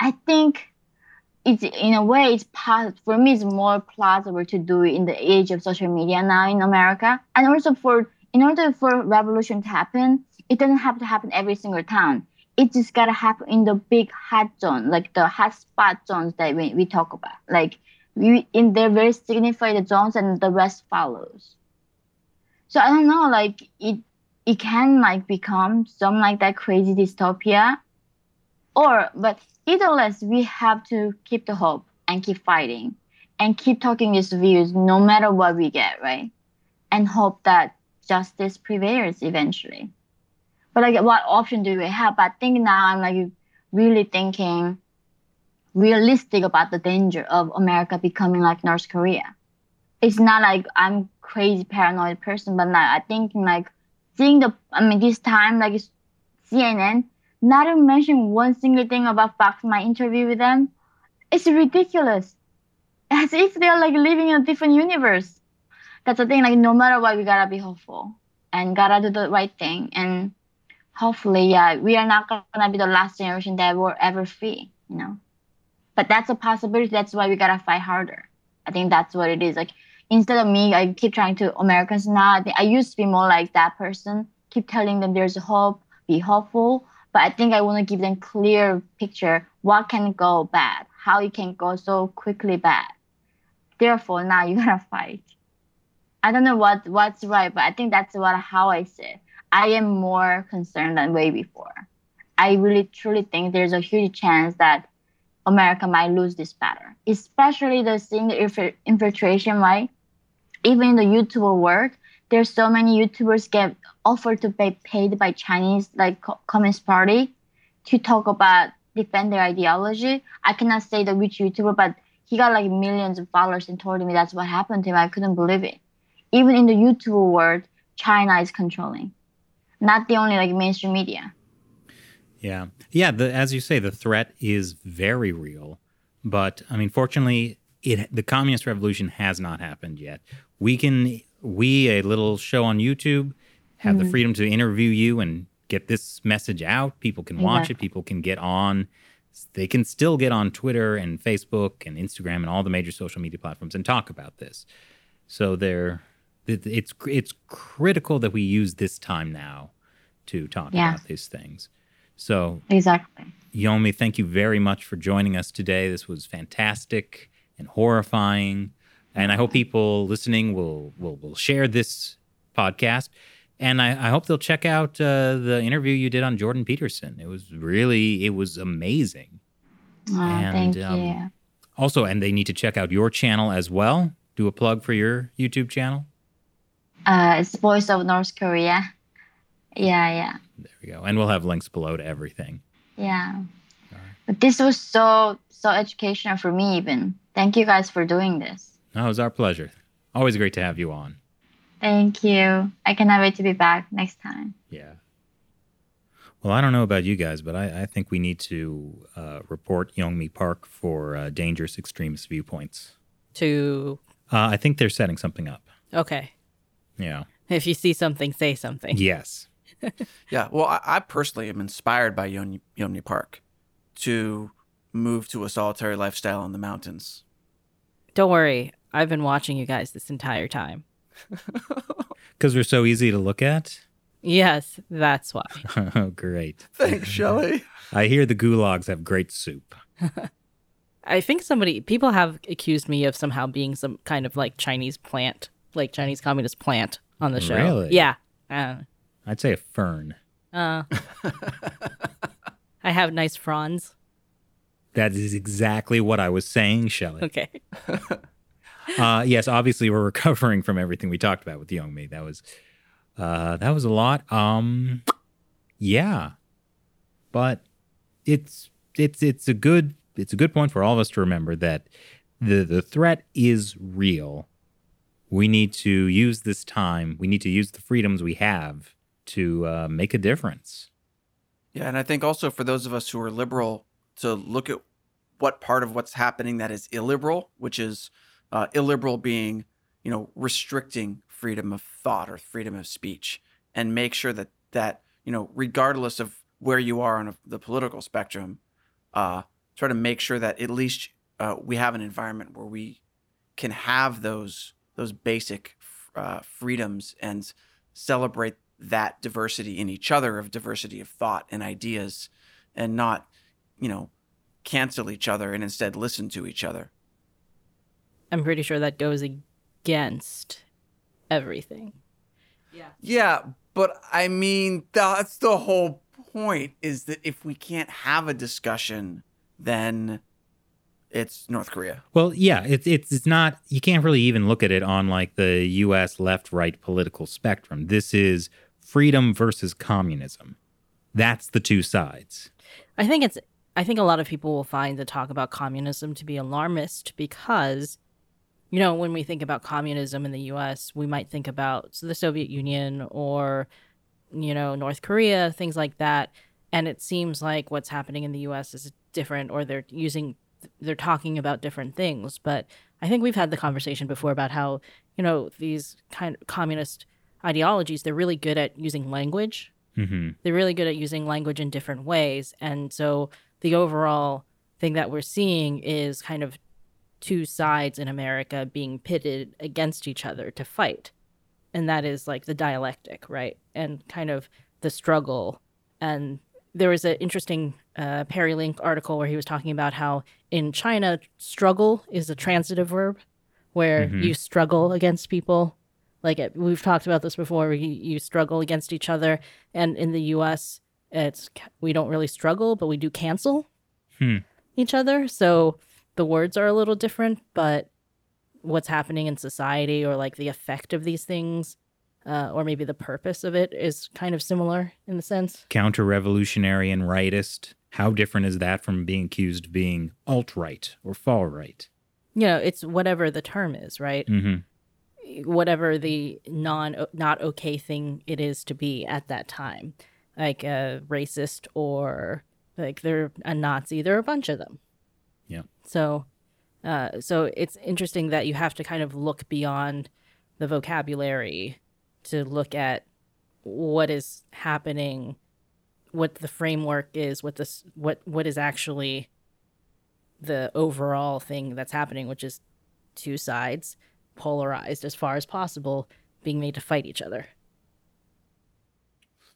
i think it's in a way it's for me it's more plausible to do it in the age of social media now in america and also for in order for revolution to happen, it doesn't have to happen every single town. It just gotta happen in the big hot zone, like the hot spot zones that we, we talk about. Like we in the very significant zones and the rest follows. So I don't know, like it it can like become some like that crazy dystopia. Or but either less we have to keep the hope and keep fighting and keep talking these views no matter what we get, right? And hope that justice prevails eventually. But like, what option do we have? But I think now I'm like really thinking realistic about the danger of America becoming like North Korea. It's not like I'm crazy paranoid person, but now I think like seeing the I mean this time like CNN not even mention one single thing about Fox my interview with them. It's ridiculous. <laughs> As if they're like living in a different universe that's the thing. Like no matter what, we gotta be hopeful and gotta do the right thing. And hopefully, yeah, we are not gonna be the last generation that will ever free. You know, but that's a possibility. That's why we gotta fight harder. I think that's what it is. Like instead of me, I keep trying to Americans now. I, used to be more like that person. Keep telling them there's hope, be hopeful. But I think I want to give them clear picture what can go bad, how it can go so quickly bad. Therefore, now you gotta <laughs> fight. I don't know what what's right, but I think that's what how I see. I am more concerned than way before. I really truly think there's a huge chance that America might lose this battle, especially the seeing the infiltration, right? Even in the YouTuber world, there's so many YouTubers get offered to be paid by Chinese like Communist Party to talk about defend their ideology. I cannot say the which YouTuber, but he got like millions of followers and told me that's what happened to him. I couldn't believe it even in the YouTube world, China is controlling, not the only like mainstream media. Yeah, yeah. The, as you say, the threat is very real, but I mean, fortunately, it the communist revolution has not happened yet. We can, we a little show on YouTube, have mm-hmm. the freedom to interview you and get this message out. People can watch exactly. it. People can get on. They can still get on Twitter and Facebook and Instagram and all the major social media platforms and talk about this. So they're it's it's critical that we use this time now to talk yeah. about these things. So exactly, Yeonmi, thank you very much for joining us today. This was fantastic and horrifying, and I hope people listening will will will share this podcast. And I, I hope they'll check out uh, the interview you did on Jordan Peterson. It was really, it was amazing. Oh, and, thank um, you. Also, and they need to check out your channel as well. Do a plug for your YouTube channel. Uh, it's Voice of North Korea. Yeah, yeah, There we go. And we'll have links below to everything. yeah. But this was so so educational for me. Even thank you guys for doing this. Oh, it was our pleasure. Always great to have you on. Thank you. I cannot wait to be back next time. Yeah. Well, I don't know about you guys, but I, I think we need to uh, report Yeonmi Park for uh, dangerous extremist viewpoints. To Uh, I think they're setting something up. okay, Yeah. if you see something, say something. Yes. <laughs> Yeah. Well, I, I personally am inspired by Yeonmi, Yeonmi Park to move to a solitary lifestyle in the mountains. Don't worry, I've been watching you guys this entire time. <laughs> Because we're so easy to look at. Yes, that's why. <laughs> oh, great. Thanks, Shelley. <laughs> I hear the gulags have great soup. I think somebody people have accused me of somehow being some kind of like Chinese plant, like Chinese communist plant on the show. Really? Yeah. Uh, I'd say a fern. uh, I have nice fronds. That is exactly what I was saying, Shelley. Okay. Uh, yes, obviously we're <laughs> recovering from everything we talked about with Yeonmi. That was uh, that was a lot. Um, yeah, but it's it's it's a good it's a good point for all of us to remember that the the threat is real. We need to use this time. We need to use the freedoms we have to uh, make a difference. Yeah, and I think also for those of us who are liberal to look at what part of what's happening that is illiberal, which is uh, illiberal being, you know, restricting freedom of thought or freedom of speech, and make sure that that you know, regardless of where you are on a, the political spectrum, uh, try to make sure that at least uh, we have an environment where we can have those those basic uh, freedoms and celebrate that diversity in each other of diversity of thought and ideas and not you know cancel each other and instead listen to each other I'm pretty sure that goes against everything. yeah Yeah, but i mean that's the whole point is that if we can't have a discussion then it's north korea Well, yeah, it's it's it's not. You can't really even look at it on like the U.S. left-right political spectrum. This is freedom versus communism. That's the two sides. I think it's I think a lot of people will find the talk about communism to be alarmist because you know, when we think about communism in the US, we might think about the Soviet Union or you know, North Korea, things like that. And it seems like what's happening in the US is different or they're using they're talking about different things, but I think we've had the conversation before about how, you know, these kind of communist ideologies, they're really good at using language. Hmm they're really good at using language in different ways. And so the overall thing that we're seeing is kind of two sides in america being pitted against each other to fight. And that is like the dialectic right? And kind of the struggle. And there was an interesting uh, perry link article where he was talking about how in china struggle is a transitive verb where Mhm. you struggle against people. Like it, we've talked about this before you, you struggle against each other. And in the us it's we don't really struggle but we do cancel Hmm. each other. So the words are a little different but what's happening in society or like the effect of these things uh, or maybe the purpose of it is kind of similar in the sense Counter-revolutionary and rightist. How different is that from being accused of being alt-right or far-right? you know it's whatever the term is right Mm-hmm. whatever the non not okay thing it is to be at that time like a racist or like they're a nazi there are a bunch of them. So uh so it's interesting that you have to kind of look beyond the vocabulary to look at what is happening what the framework is what this what what is actually the overall thing that's happening which is two sides polarized as far as possible being made to fight each other.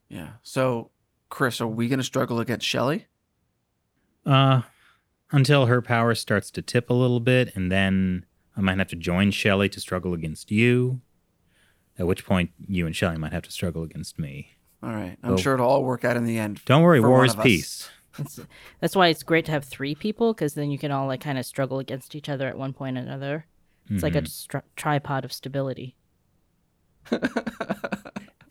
Yeah. So chris are we going to struggle against shelley? Uh, until her power starts to tip a little bit, and then I might have to join Shelley to struggle against you. At which point, you and Shelley might have to struggle against me. all right i'm sure it'll all work out in the end Don't worry, war is peace. It's, that's why it's great to have three people because then you can all like kind of struggle against each other at one point or another. It's like a stri- tripod of stability. <laughs>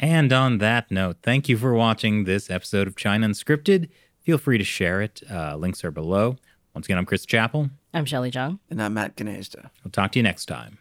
And on that note, thank you for watching this episode of China Unscripted. Feel free to share it. Uh, links are below. Once again, I'm Chris Chappell. I'm Shelley Zhang. And I'm Matt Gnezda. We'll talk to you next time.